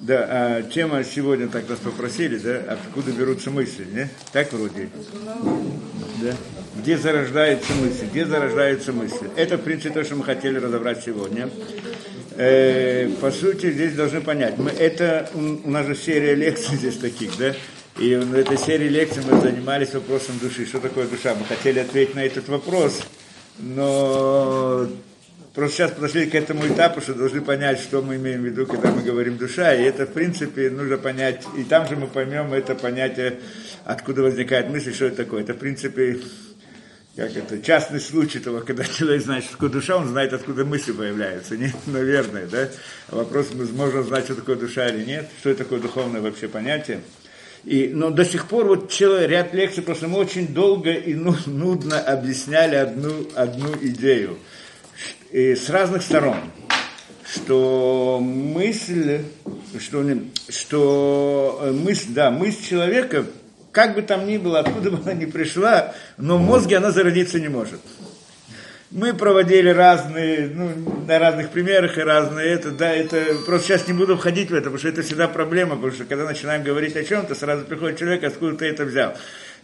Да, а тема сегодня так нас попросили, да, откуда берутся мысли, не? Так вроде? Да. Где зарождается мысль? Где зарождаются мысли? Это, в принципе, то, что мы хотели разобрать сегодня. Э, по сути, здесь должны понять. Мы, это, у нас же серия лекций здесь таких, да? И в этой серии лекций мы занимались вопросом души. Что такое душа? Мы хотели ответить на этот вопрос, но Просто сейчас подошли к этому этапу, что должны понять, что мы имеем в виду, когда мы говорим душа. И это, в принципе, нужно понять. И там же мы поймем это понятие, откуда возникает мысль, что это такое. Это, в принципе, как это, частный случай того, когда человек знает, что такое душа, он знает, откуда мысли появляются. Нет, наверное, да? Вопрос, мы можем знать, что такое душа или нет, что это такое духовное вообще понятие. И, но до сих пор вот целый ряд лекций, просто мы очень долго и ну, нудно объясняли одну, одну идею – и с разных сторон, что мысль, что, что мысль, да, мысль человека, как бы там ни было, откуда бы она ни пришла, но в мозге она зародиться не может. Мы проводили разные, ну, на разных примерах и разные это, да, это, просто сейчас не буду входить в это, потому что это всегда проблема, потому что когда начинаем говорить о чем-то, сразу приходит человек, откуда ты это взял.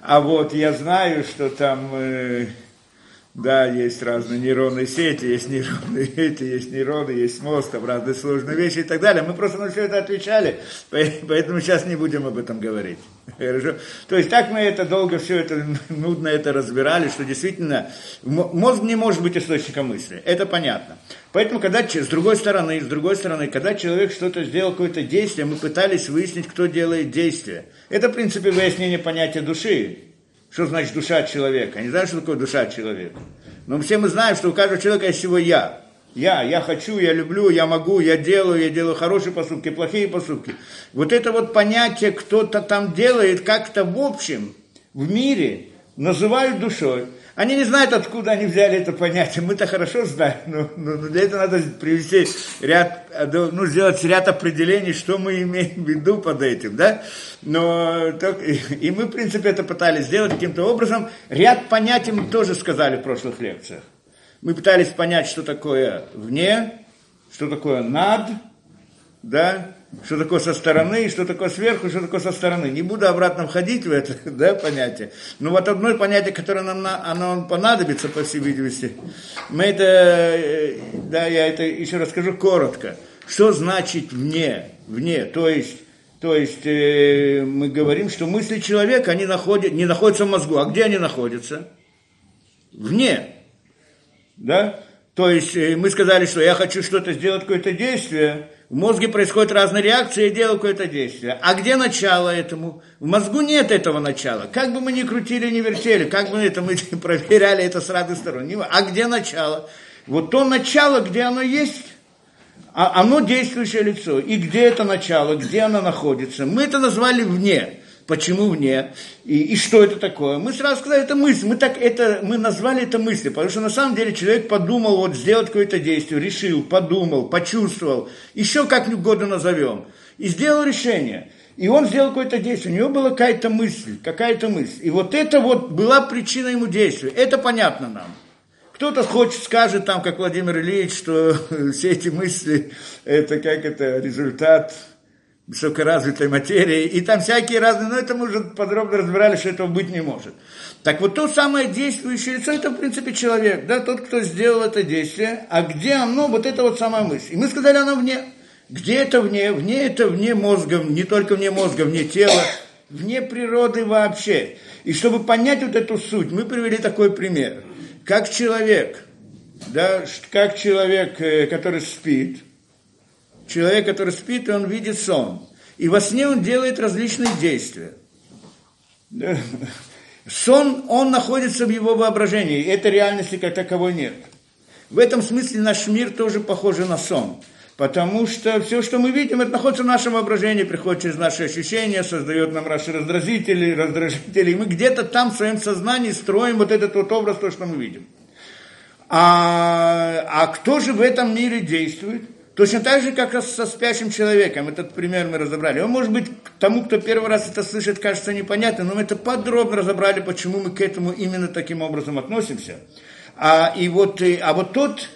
А вот я знаю, что там, э, да, есть разные нейронные сети, есть нейронные эти, есть нейроны, есть мозг, там разные сложные вещи и так далее. Мы просто на все это отвечали, поэтому сейчас не будем об этом говорить. Хорошо? То есть так мы это долго все это, нудно это разбирали, что действительно мозг не может быть источником мысли. Это понятно. Поэтому, когда с другой стороны, с другой стороны, когда человек что-то сделал, какое-то действие, мы пытались выяснить, кто делает действие. Это, в принципе, выяснение понятия души. Что значит душа человека? Не знаю, что такое душа человека. Но все мы знаем, что у каждого человека есть всего я. Я, я хочу, я люблю, я могу, я делаю, я делаю хорошие поступки, плохие поступки. Вот это вот понятие кто-то там делает как-то в общем, в мире, называют душой. Они не знают, откуда они взяли это понятие. Мы-то хорошо знаем, но, но, для этого надо привести ряд, ну, сделать ряд определений, что мы имеем в виду под этим, да? Но так, и мы, в принципе, это пытались сделать каким-то образом. Ряд понятий мы тоже сказали в прошлых лекциях. Мы пытались понять, что такое вне, что такое над, да, что такое со стороны, что такое сверху, что такое со стороны. Не буду обратно входить в это да, понятие. Но вот одно понятие, которое нам оно понадобится, по всей видимости, мы это, э, да, я это еще расскажу коротко. Что значит вне? Вне, то есть то есть э, мы говорим, что мысли человека они находят, не находятся в мозгу. А где они находятся? Вне. Да? То есть э, мы сказали, что я хочу что-то сделать, какое-то действие, в мозге происходят разные реакции, я делаю какое-то действие. А где начало этому? В мозгу нет этого начала. Как бы мы ни крутили, ни вертели, как бы это мы проверяли это с разных сторон. А где начало? Вот то начало, где оно есть, а оно действующее лицо. И где это начало, где оно находится. Мы это назвали вне. Почему вне? И, и что это такое? Мы сразу сказали, это мысль. Мы, так это, мы назвали это мыслью, потому что на самом деле человек подумал вот сделать какое-то действие, решил, подумал, почувствовал, еще как угодно назовем, и сделал решение. И он сделал какое-то действие, у него была какая-то мысль, какая-то мысль. И вот это вот была причина ему действия. Это понятно нам. Кто-то хочет, скажет там, как Владимир Ильич, что все эти мысли, это как это результат высокоразвитой материи, и там всякие разные, но это мы уже подробно разбирали, что этого быть не может. Так вот то самое действующее лицо, это в принципе человек, да, тот, кто сделал это действие, а где оно, вот это вот самая мысль. И мы сказали, оно вне. Где это вне? Вне это вне мозга, не только вне мозга, вне тела, вне природы вообще. И чтобы понять вот эту суть, мы привели такой пример. Как человек, да, как человек, э, который спит, человек, который спит, он видит сон. И во сне он делает различные действия. Сон, он находится в его воображении, этой реальности как таковой нет. В этом смысле наш мир тоже похож на сон. Потому что все, что мы видим, это находится в нашем воображении, приходит через наши ощущения, создает нам наши раздражители, раздражители. И мы где-то там в своем сознании строим вот этот вот образ, то, что мы видим. А, а кто же в этом мире действует? Точно так же, как со спящим человеком. Этот пример мы разобрали. Он, может быть, тому, кто первый раз это слышит, кажется непонятно, но мы это подробно разобрали, почему мы к этому именно таким образом относимся. А, и вот, а вот тот,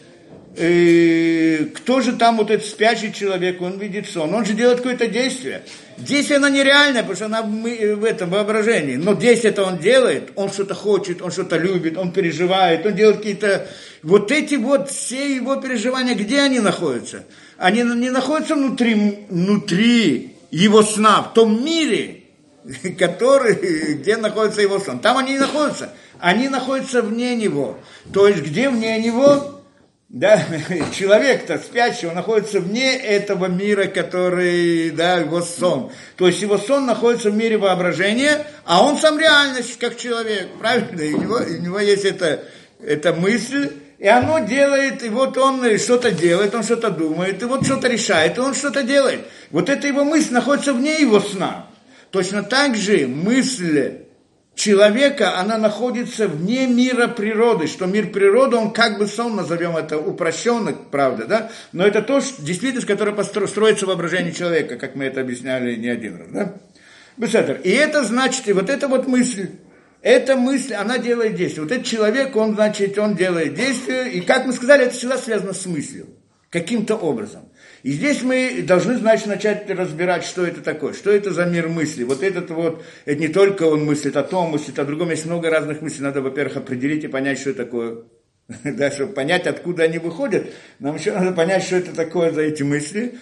э, кто же там вот этот спящий человек, он видит сон, он же делает какое-то действие. Действие оно нереальное, потому что она в этом воображении. Но действие это он делает, он что-то хочет, он что-то любит, он переживает, он делает какие-то... Вот эти вот все его переживания, где они находятся? Они не находятся внутри, внутри его сна, в том мире, который, где находится его сон. Там они не находятся. Они находятся вне него. То есть, где вне него? Да, человек-то спящий, он находится вне этого мира, который, да, его сон. То есть его сон находится в мире воображения, а он сам реальность, как человек, правильно? И у него, у него есть эта, эта мысль, и оно делает, и вот он что-то делает, он что-то думает, и вот что-то решает, и он что-то делает. Вот эта его мысль находится вне его сна. Точно так же мысль человека, она находится вне мира природы, что мир природы, он как бы сон, назовем это упрощенно, правда, да, но это то, что, действительность, которая строится воображение человека, как мы это объясняли не один раз, да. Бесседер. И это значит, и вот эта вот мысль, эта мысль, она делает действие. Вот этот человек, он, значит, он делает действие, и, как мы сказали, это всегда связано с мыслью, каким-то образом. И здесь мы должны, значит, начать разбирать, что это такое, что это за мир мысли. Вот этот вот, это не только он мыслит о том, мыслит о другом, есть много разных мыслей. Надо, во-первых, определить и понять, что это такое. Да, чтобы понять, откуда они выходят, нам еще надо понять, что это такое за эти мысли.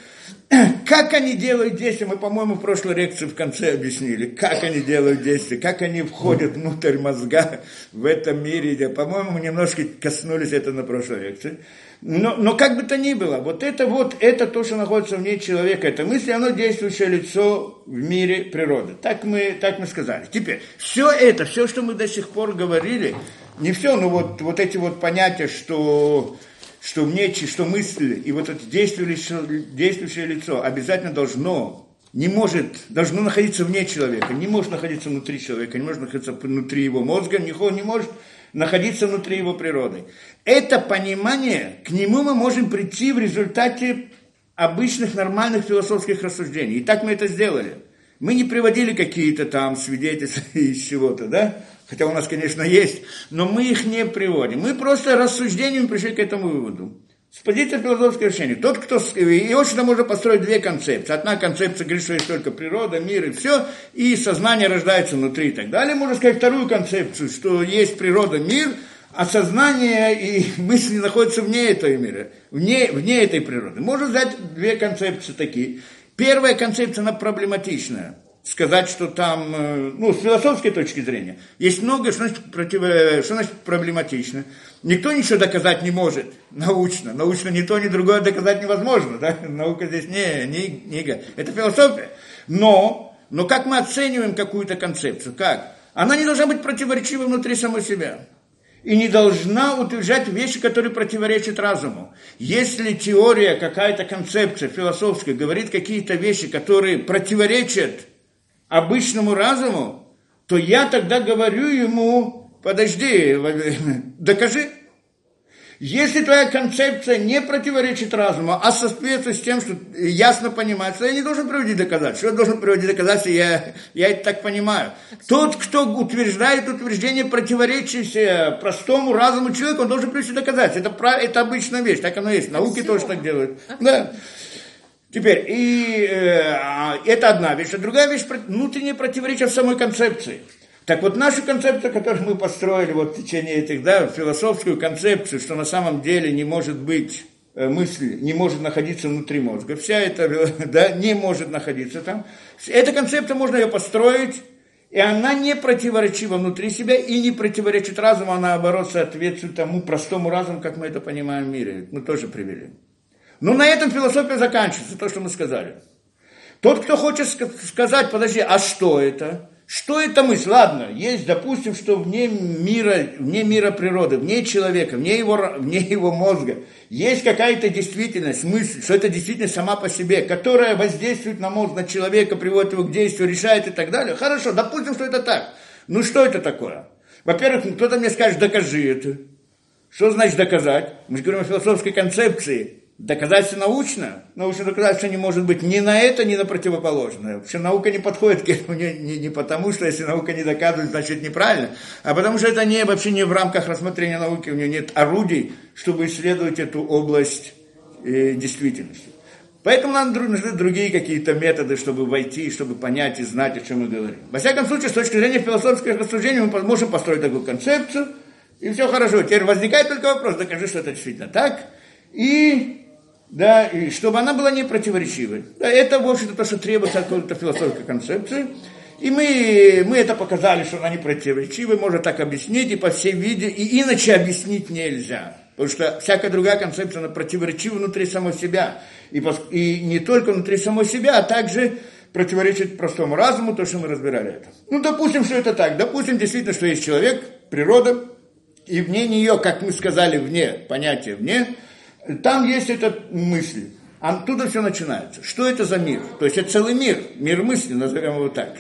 Как они делают действия, мы, по-моему, в прошлой лекции в конце объяснили, как они делают действия, как они входят внутрь мозга в этом мире. По-моему, мы немножко коснулись этого на прошлой лекции. Но, но как бы то ни было, вот это вот, это то, что находится в ней человека, это мысль, оно действующее лицо в мире природы. Так мы, так мы сказали. Теперь, все это, все, что мы до сих пор говорили, не все, но вот, вот эти вот понятия, что, что, мне, что мысль и вот это действующее, действующее лицо обязательно должно не может, должно находиться вне человека, не может находиться внутри человека, не может находиться внутри его мозга, не может находиться внутри его природы. Это понимание, к нему мы можем прийти в результате обычных нормальных философских рассуждений. И так мы это сделали. Мы не приводили какие-то там свидетельства из чего-то, да? Хотя у нас, конечно, есть, но мы их не приводим. Мы просто рассуждением пришли к этому выводу. С позиции философского решения. Тот, кто... И очень можно построить две концепции. Одна концепция говорит, что есть только природа, мир и все, и сознание рождается внутри и так далее. Можно сказать вторую концепцию, что есть природа, мир, а сознание и мысли находятся вне этого мира, вне, вне этой природы. Можно взять две концепции такие. Первая концепция, она проблематичная сказать, что там, э, ну, с философской точки зрения, есть много, что значит, против, э, что значит проблематично. Никто ничего доказать не может научно. Научно ни то, ни другое доказать невозможно. Да? Наука здесь не, не, не это философия. Но, но как мы оцениваем какую-то концепцию? Как? Она не должна быть противоречива внутри самой себя. И не должна утверждать вещи, которые противоречат разуму. Если теория, какая-то концепция философская говорит какие-то вещи, которые противоречат обычному разуму, то я тогда говорю ему, подожди, докажи. Если твоя концепция не противоречит разуму, а соответствует с тем, что ясно понимается, я не должен приводить доказательства. Что я должен приводить доказательства, я, я это так понимаю. Тот, кто утверждает утверждение, противоречащее простому разуму человека, он должен привести доказательства. Это, это обычная вещь, так оно есть. Науки тоже так делают. Да. Теперь, и э, а, это одна вещь. А другая вещь, внутреннее противоречие самой концепции. Так вот, наша концепция, которую мы построили вот в течение этих, да, философскую концепцию, что на самом деле не может быть э, мысли, не может находиться внутри мозга, вся эта, да, не может находиться там. Эта концепция, можно ее построить, и она не противоречива внутри себя и не противоречит разуму, а наоборот соответствует тому простому разуму, как мы это понимаем в мире. Мы тоже привели. Ну, на этом философия заканчивается, то, что мы сказали. Тот, кто хочет сказать, подожди, а что это? Что это мысль? Ладно, есть, допустим, что вне мира, вне мира природы, вне человека, вне его, вне его мозга, есть какая-то действительность, мысль, что это действительность сама по себе, которая воздействует на мозг, на человека, приводит его к действию, решает и так далее. Хорошо, допустим, что это так. Ну что это такое? Во-первых, кто-то мне скажет, докажи это. Что значит доказать? Мы же говорим о философской концепции Доказательство научно, научное доказательство не может быть ни на это, ни на противоположное. Вообще наука не подходит к этому не, не, не потому, что если наука не доказывает, значит неправильно, а потому что это не, вообще не в рамках рассмотрения науки, у нее нет орудий, чтобы исследовать эту область э, действительности. Поэтому нам нужны другие какие-то методы, чтобы войти, чтобы понять и знать, о чем мы говорим. Во всяком случае, с точки зрения философских рассуждений, мы можем построить такую концепцию, и все хорошо. Теперь возникает только вопрос, докажи, что это действительно так. И да, и чтобы она была не противоречивой. Да, это, в общем-то, то, что требуется от какой-то философской концепции. И мы, мы это показали, что она не противоречивая, можно так объяснить, и по всей виде, и иначе объяснить нельзя. Потому что всякая другая концепция, она противоречива внутри самой себя. И, и не только внутри самой себя, а также противоречит простому разуму, то, что мы разбирали это. Ну, допустим, что это так. Допустим, действительно, что есть человек, природа, и вне нее, как мы сказали, вне, понятие вне, там есть эта мысль. Оттуда все начинается. Что это за мир? То есть это целый мир, мир мысли, назовем его так.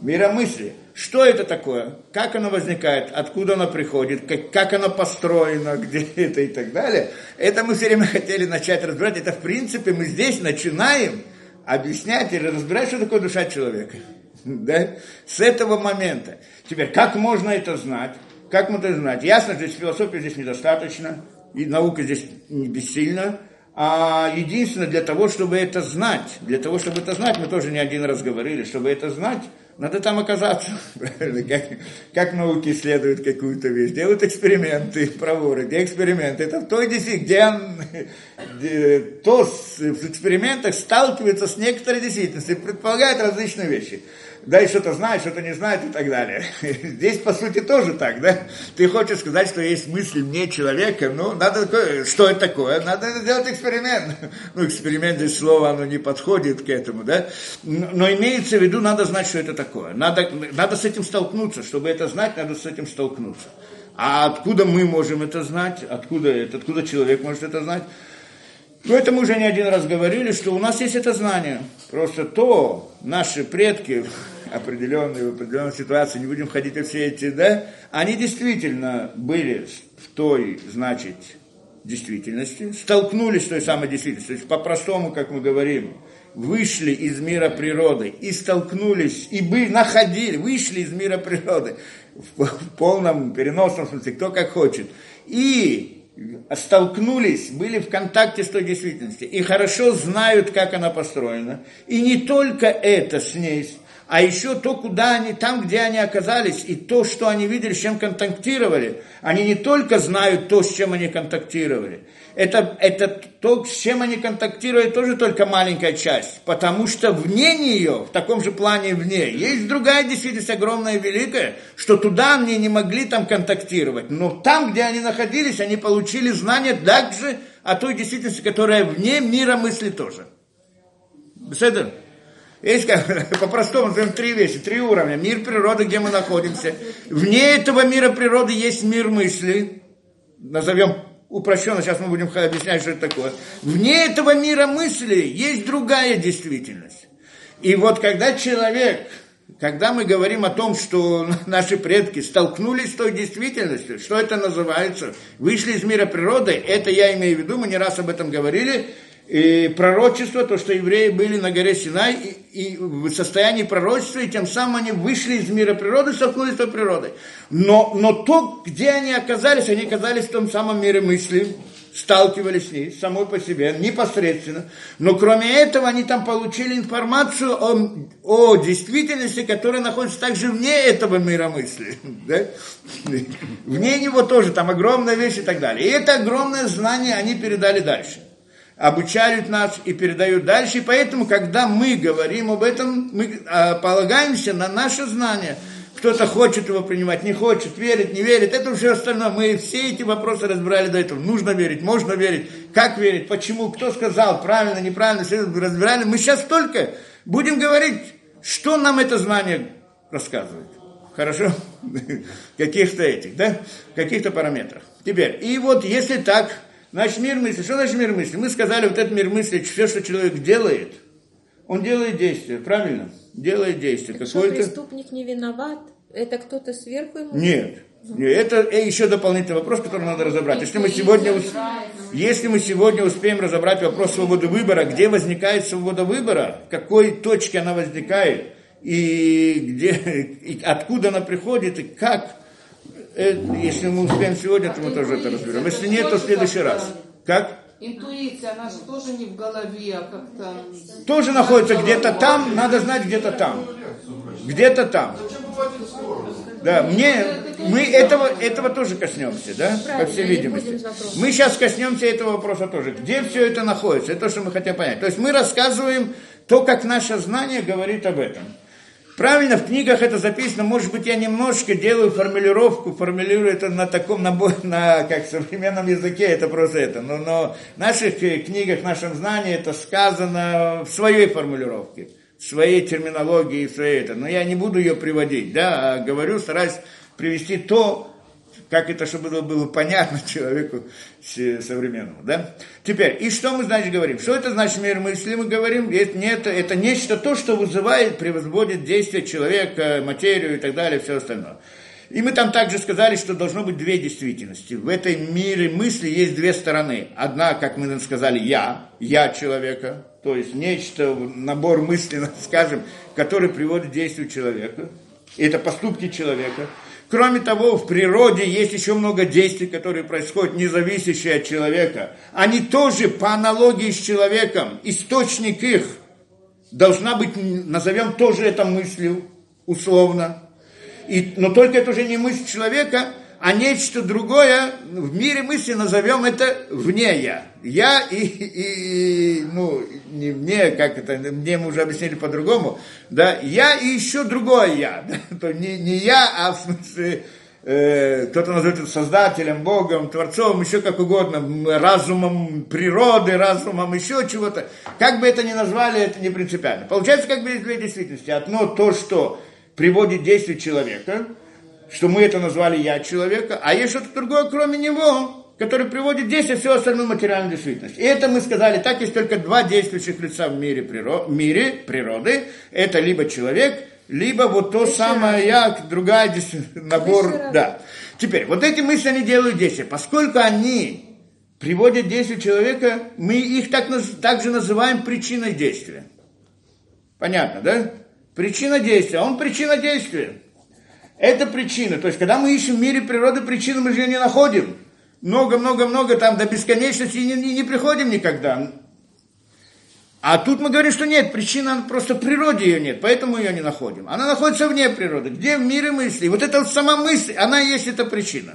Миромыслие. Что это такое? Как оно возникает? Откуда оно приходит? Как, как оно построено? Где это и так далее? Это мы все время хотели начать разбирать. Это в принципе мы здесь начинаем объяснять или разбирать, что такое душа человека. Да? С этого момента. Теперь, как можно это знать? Как можно это знать? Ясно, что философии здесь недостаточно и наука здесь не бессильна, а единственное для того, чтобы это знать, для того, чтобы это знать, мы тоже не один раз говорили, чтобы это знать, надо там оказаться, как, как науки исследуют какую-то вещь, делают эксперименты, проворы, где эксперименты, это в той действительности, где, где то в экспериментах сталкивается с некоторой действительностью, предполагает различные вещи да и что-то знает, что-то не знает и так далее. Здесь, по сути, тоже так, да? Ты хочешь сказать, что есть мысль мне человека, ну, надо что это такое? Надо сделать эксперимент. Ну, эксперимент, здесь слово, оно не подходит к этому, да? Но имеется в виду, надо знать, что это такое. Надо, надо с этим столкнуться. Чтобы это знать, надо с этим столкнуться. А откуда мы можем это знать? Откуда это? Откуда человек может это знать? Ну, это мы уже не один раз говорили, что у нас есть это знание. Просто то наши предки определенные, в определенной ситуации, не будем ходить во все эти, да, они действительно были в той, значит, действительности, столкнулись с той самой действительностью. То есть по-простому, как мы говорим, вышли из мира природы и столкнулись, и бы находили, вышли из мира природы в, в полном переносном смысле, кто как хочет. И столкнулись, были в контакте с той действительностью и хорошо знают, как она построена. И не только это с ней, а еще то, куда они, там, где они оказались, и то, что они видели, с чем контактировали. Они не только знают то, с чем они контактировали. Это, это то, с чем они контактируют, тоже только маленькая часть. Потому что вне нее, в таком же плане вне, есть другая действительность огромная и великая, что туда они не могли там контактировать. Но там, где они находились, они получили знания также о той действительности, которая вне мира мысли тоже. Беседа? Есть по-простому, назовем три вещи, три уровня. Мир природы, где мы находимся. Вне этого мира природы есть мир мысли. Назовем упрощенно, сейчас мы будем объяснять, что это такое. Вне этого мира мысли есть другая действительность. И вот когда человек, когда мы говорим о том, что наши предки столкнулись с той действительностью, что это называется, вышли из мира природы, это я имею в виду, мы не раз об этом говорили, и пророчество, то, что евреи были на горе Синай и, и в состоянии пророчества, и тем самым они вышли из мира природы, столкнулись с той природой. Но, но то, где они оказались, они оказались в том самом мире мысли, сталкивались с ней самой по себе, непосредственно. Но кроме этого, они там получили информацию о, о действительности, которая находится также вне этого мира мысли. Да? Вне него тоже, там огромная вещь и так далее. И это огромное знание они передали дальше обучают нас и передают дальше. И поэтому, когда мы говорим об этом, мы а, полагаемся на наше знание. Кто-то хочет его принимать, не хочет, верит, не верит. Это все остальное. Мы все эти вопросы разбирали до этого. Нужно верить, можно верить, как верить, почему, кто сказал, правильно, неправильно, все разбирали. Мы сейчас только будем говорить, что нам это знание рассказывает. Хорошо? Каких-то этих, да? Каких-то параметрах. Теперь, и вот если так, Значит, мир мысли. Что значит мир мысли? Мы сказали, вот этот мир мысли, все, что человек делает, он делает действие, правильно? Делает действие. Так что преступник не виноват? Это кто-то сверху ему? Нет. Это еще дополнительный вопрос, который надо разобрать. Если мы сегодня, если мы сегодня успеем разобрать вопрос свободы выбора, где возникает свобода выбора, в какой точке она возникает, и, где, и откуда она приходит, и как, э, если мы успеем сегодня, то мы тоже это разберем. Если нет, то в следующий раз. Как? Интуиция, она же тоже не в голове, а как-то... Тоже находится где-то там, надо знать где-то там. Где-то там. Да, мне, мы этого, этого тоже коснемся, да, по всей видимости. Мы сейчас коснемся этого вопроса тоже. Где все это находится? Это то, что мы хотим понять. То есть мы рассказываем то, как наше знание говорит об этом. Правильно, в книгах это записано, может быть, я немножко делаю формулировку, формулирую это на таком, на, на как современном языке, это просто это. Но, но в наших книгах, в нашем знании это сказано в своей формулировке своей терминологии, своей это. Но я не буду ее приводить, да, а говорю, стараюсь привести то, как это, чтобы было, было понятно человеку современному, да? Теперь, и что мы, значит, говорим? Что это значит мир мысли? Мы говорим, это, не это, это нечто то, что вызывает, превозводит действие человека, материю и так далее, все остальное. И мы там также сказали, что должно быть две действительности. В этой мире мысли есть две стороны. Одна, как мы сказали, я, я человека, то есть нечто, набор мыслей, скажем, который приводит к действию человека. Это поступки человека. Кроме того, в природе есть еще много действий, которые происходят, не зависящие от человека. Они тоже, по аналогии с человеком, источник их должна быть, назовем тоже это мыслью, условно, и, но только это уже не мысль человека, а нечто другое, в мире мысли назовем это вне я. Я и, и ну, не мне, как это, мне мы уже объяснили по-другому, да, я и еще другое я. Да, то не, не я, а в смысле, э, кто-то называет это создателем, Богом, Творцом, еще как угодно, разумом природы, разумом еще чего-то. Как бы это ни назвали, это не принципиально. Получается, как бы две действительности. Одно то, что приводит действие человека, что мы это назвали «я человека», а есть что-то другое, кроме него, который приводит действие всю остальную материальную действительность. И это мы сказали, так есть только два действующих лица в мире, приро... мире природы. Это либо человек, либо вот то Еще самое раз. я, другая набор, Еще да. Раз. Теперь, вот эти мысли они делают действия. Поскольку они приводят действие человека, мы их так, так же называем причиной действия. Понятно, да? Причина действия. Он причина действия. Это причина. То есть, когда мы ищем в мире природы причину, мы же ее не находим. Много-много-много там до бесконечности и не, не, приходим никогда. А тут мы говорим, что нет, причина просто в природе ее нет, поэтому ее не находим. Она находится вне природы. Где в мире мысли? Вот эта сама мысль, она есть эта причина.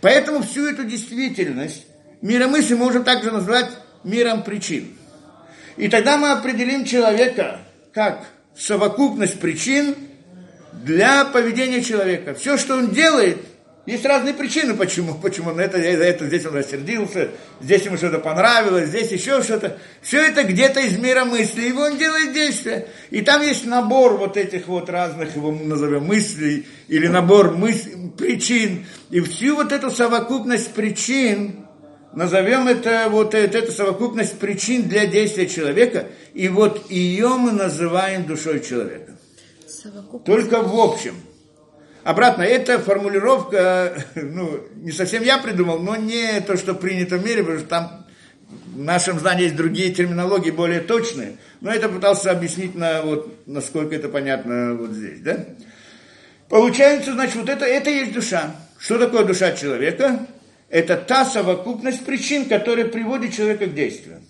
Поэтому всю эту действительность мира мысли мы можем также назвать миром причин. И тогда мы определим человека как совокупность причин для поведения человека. Все, что он делает, есть разные причины, почему. Почему на это, за это здесь он рассердился, здесь ему что-то понравилось, здесь еще что-то. Все это где-то из мира мысли, и он делает действия. И там есть набор вот этих вот разных, его назовем, мыслей, или набор мыс... причин. И всю вот эту совокупность причин, назовем это вот это совокупность причин для действия человека, и вот ее мы называем душой человека. Только в общем. Обратно, эта формулировка, ну, не совсем я придумал, но не то, что принято в мире, потому что там в нашем знании есть другие терминологии, более точные. Но это пытался объяснить, на, вот, насколько это понятно вот здесь, да? Получается, значит, вот это, это есть душа. Что такое душа человека? это та совокупность причин, которая приводит человека к действию.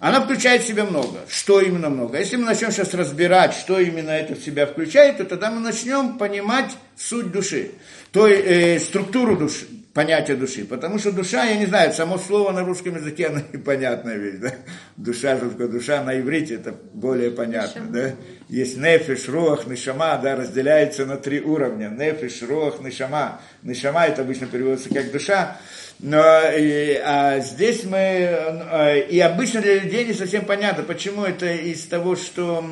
Она включает в себя много. Что именно много? Если мы начнем сейчас разбирать, что именно это в себя включает, то тогда мы начнем понимать суть души, то э, структуру души, понятия души. Потому что душа, я не знаю, само слово на русском языке, оно непонятная вещь. Да? Душа, что такое душа на иврите, это более понятно. Да? Есть нефиш, руах, нишама, да, разделяется на три уровня. Нефиш, руах, нишама. Нишама это обычно переводится как душа. Но и, а здесь мы, э, и обычно для людей не совсем понятно, почему это из того, что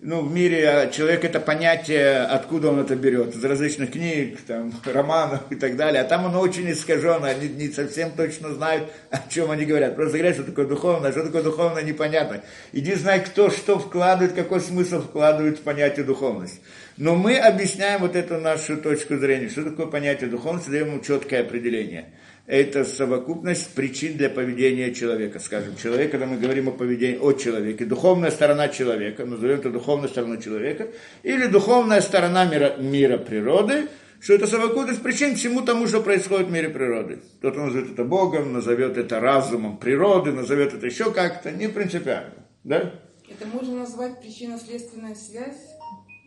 ну, в мире а человек это понятие, откуда он это берет, из различных книг, там, романов и так далее, а там оно очень искажено, они не совсем точно знают, о чем они говорят. Просто говорят, что такое духовное, а что такое духовное, непонятно. Иди знай, кто что вкладывает, какой смысл вкладывает в понятие духовность. Но мы объясняем вот эту нашу точку зрения, что такое понятие духовности, даем ему четкое определение – это совокупность причин для поведения человека. Скажем, человек, когда мы говорим о поведении о человеке, духовная сторона человека, назовем это духовная сторона человека, или духовная сторона мира, мира природы, что это совокупность причин всему тому, что происходит в мире природы. Кто-то назовет это Богом, назовет это разумом природы, назовет это еще как-то, не принципиально. Да? Это можно назвать причинно-следственная связь?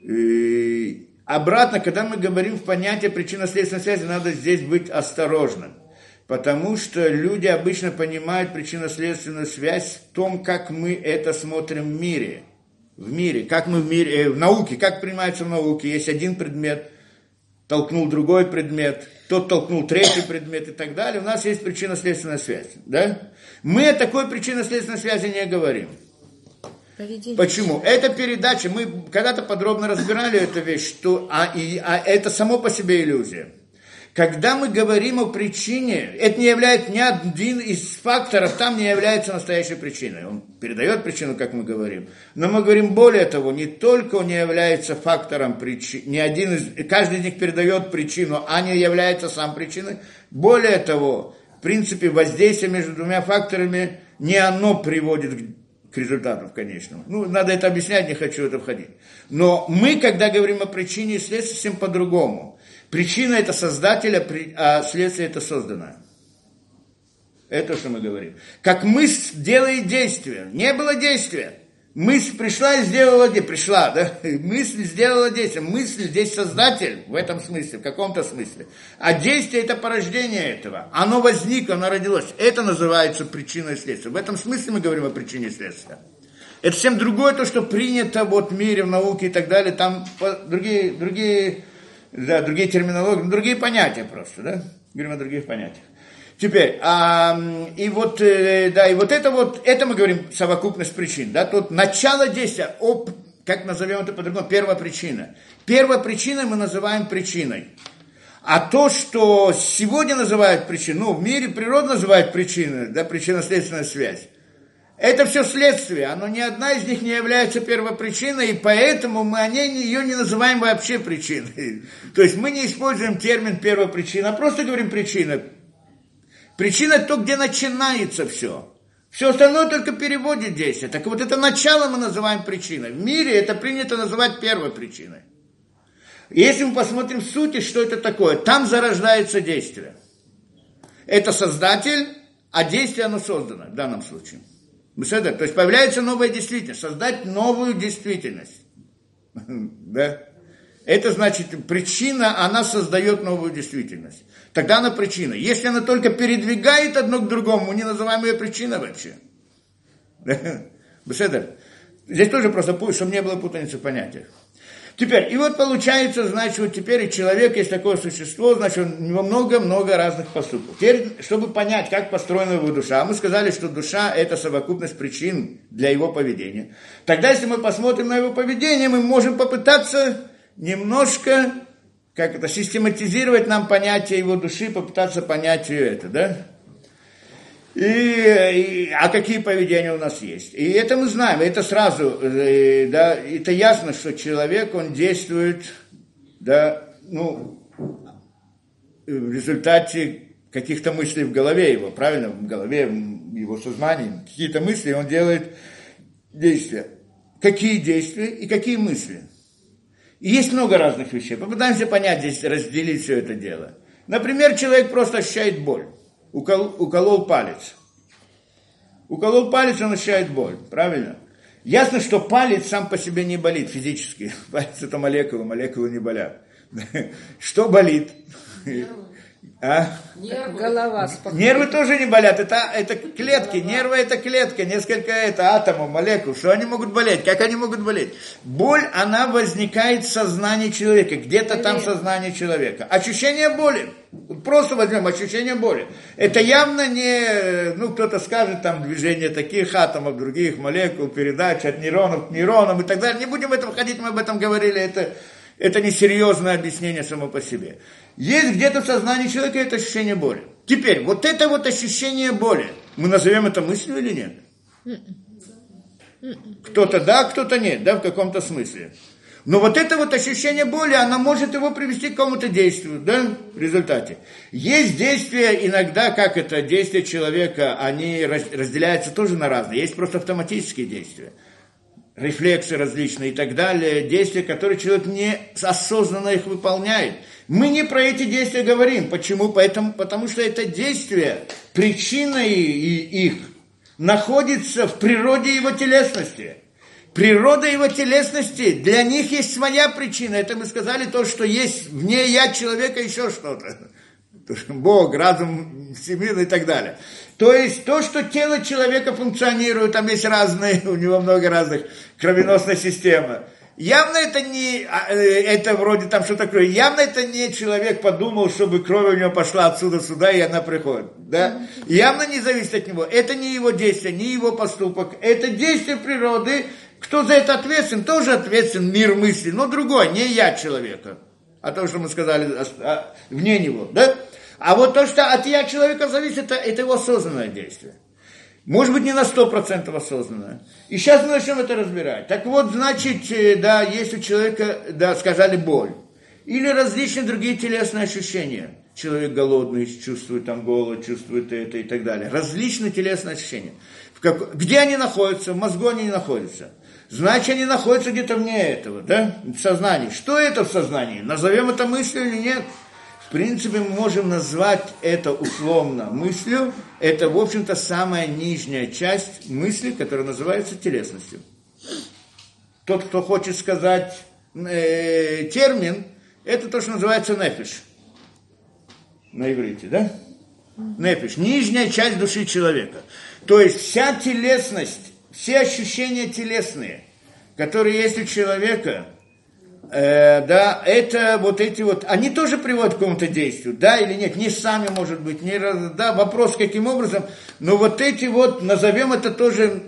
И обратно, когда мы говорим в понятие причинно-следственной связи, надо здесь быть осторожным. Потому что люди обычно понимают причинно-следственную связь в том, как мы это смотрим в мире. В мире, как мы в мире, э, в науке, как принимается в науке. Есть один предмет, толкнул другой предмет, тот толкнул третий предмет и так далее. У нас есть причинно-следственная связь. Да? Мы о такой причинно-следственной связи не говорим. Поведение. Почему? Это передача, мы когда-то подробно разбирали эту вещь, что, а, и, а это само по себе иллюзия. Когда мы говорим о причине, это не является ни один из факторов, там не является настоящей причиной. Он передает причину, как мы говорим. Но мы говорим более того, не только он не является фактором причины, ни один из, каждый из них передает причину, а не является сам причиной. Более того, в принципе, воздействие между двумя факторами не оно приводит к результату в конечном. Ну, надо это объяснять, не хочу это входить. Но мы, когда говорим о причине и следствии, совсем по-другому. Причина это создателя, а следствие это созданное. Это что мы говорим. Как мысль делает действие. Не было действия. Мысль пришла и сделала действие. Пришла, да? Мысль сделала действие. Мысль здесь создатель в этом смысле, в каком-то смысле. А действие это порождение этого. Оно возникло, оно родилось. Это называется причиной следствия. В этом смысле мы говорим о причине следствия. Это совсем другое то, что принято вот в мире, в науке и так далее. Там другие, другие да, другие терминологии, другие понятия просто, да? Говорим о других понятиях. Теперь, а, и вот, э, да, и вот это вот, это мы говорим совокупность причин, да, тут начало действия, об, как назовем это по-другому, первая причина. Первая причина мы называем причиной. А то, что сегодня называют причиной, ну, в мире природа называет причиной, да, причинно-следственная связь, это все следствие, оно ни одна из них не является первопричиной, и поэтому мы о ней ее не называем вообще причиной. То есть мы не используем термин первопричина, а просто говорим причина. Причина то, где начинается все. Все остальное только переводит действие. Так вот это начало мы называем причиной. В мире это принято называть первой причиной. Если мы посмотрим в сути, что это такое, там зарождается действие. Это создатель, а действие оно создано в данном случае. Беседа, то есть появляется новая действительность, создать новую действительность. Да? Это значит, причина, она создает новую действительность. Тогда она причина. Если она только передвигает одно к другому, мы не называем ее причиной вообще. Беседа. Здесь тоже просто, чтобы не было путаницы в понятиях. Теперь, и вот получается, значит, вот теперь человек есть такое существо, значит, у него много-много разных поступков. Теперь, чтобы понять, как построена его душа, мы сказали, что душа – это совокупность причин для его поведения. Тогда, если мы посмотрим на его поведение, мы можем попытаться немножко, как это, систематизировать нам понятие его души, попытаться понять это, да? И, и, а какие поведения у нас есть. И это мы знаем, это сразу, э, да, это ясно, что человек, он действует, да, ну, в результате каких-то мыслей в голове его, правильно, в голове, его сознании, какие-то мысли, он делает действия. Какие действия и какие мысли? И есть много разных вещей. Попытаемся понять здесь, разделить все это дело. Например, человек просто ощущает боль укол, уколол палец. Уколол палец, он ощущает боль, правильно? Ясно, что палец сам по себе не болит физически. Палец это молекулы, молекулы не болят. Что болит? А? Нервы. Голова спокойна. Нервы тоже не болят, это, это клетки, нервы это клетка, несколько это атомов, молекул, что они могут болеть, как они могут болеть? Боль, она возникает в сознании человека, где-то там в сознании человека. Ощущение боли, просто возьмем ощущение боли. Это явно не, ну кто-то скажет там движение таких атомов, других молекул, передача от нейронов к нейронам и так далее. Не будем в это входить, мы об этом говорили, это, это несерьезное объяснение само по себе. Есть где-то в сознании человека это ощущение боли. Теперь, вот это вот ощущение боли, мы назовем это мыслью или нет? Кто-то да, кто-то нет, да, в каком-то смысле. Но вот это вот ощущение боли, оно может его привести к какому-то действию, да, в результате. Есть действия, иногда, как это, действия человека, они разделяются тоже на разные. Есть просто автоматические действия рефлексы различные и так далее, действия, которые человек не осознанно их выполняет. Мы не про эти действия говорим. Почему? Поэтому, потому что это действие, причина их находится в природе его телесности. Природа его телесности, для них есть своя причина. Это мы сказали то, что есть вне я человека еще что-то. Бог, разум, всемирный и так далее. То есть то, что тело человека функционирует, там есть разные, у него много разных кровеносной системы. Явно это не, а, э, это вроде там что такое, явно это не человек подумал, чтобы кровь у него пошла отсюда сюда, и она приходит. Да? Явно не зависит от него. Это не его действие, не его поступок. Это действие природы. Кто за это ответственен, тоже ответственен мир мысли, но другой, не я человека. А то, что мы сказали, вне него. Да? А вот то, что от я человека зависит, это, это его осознанное действие. Может быть, не на сто процентов осознанное. И сейчас мы начнем это разбирать. Так вот, значит, э, да, есть у человека, да, сказали боль. Или различные другие телесные ощущения. Человек голодный, чувствует там голод, чувствует это и так далее. Различные телесные ощущения. В как... Где они находятся? В мозгу они не находятся. Значит, они находятся где-то вне этого, да, в сознании. Что это в сознании? Назовем это мыслью или нет? Принципе, мы можем назвать это условно мыслью. Это, в общем-то, самая нижняя часть мысли, которая называется телесностью. Тот, кто хочет сказать э, термин, это то, что называется нефиш. На иврите, да? Нефиш. Нижняя часть души человека. То есть вся телесность, все ощущения телесные, которые есть у человека – э, да, это вот эти вот, они тоже приводят к какому-то действию, да или нет, не сами, может быть, не, да, вопрос каким образом, но вот эти вот, назовем это тоже,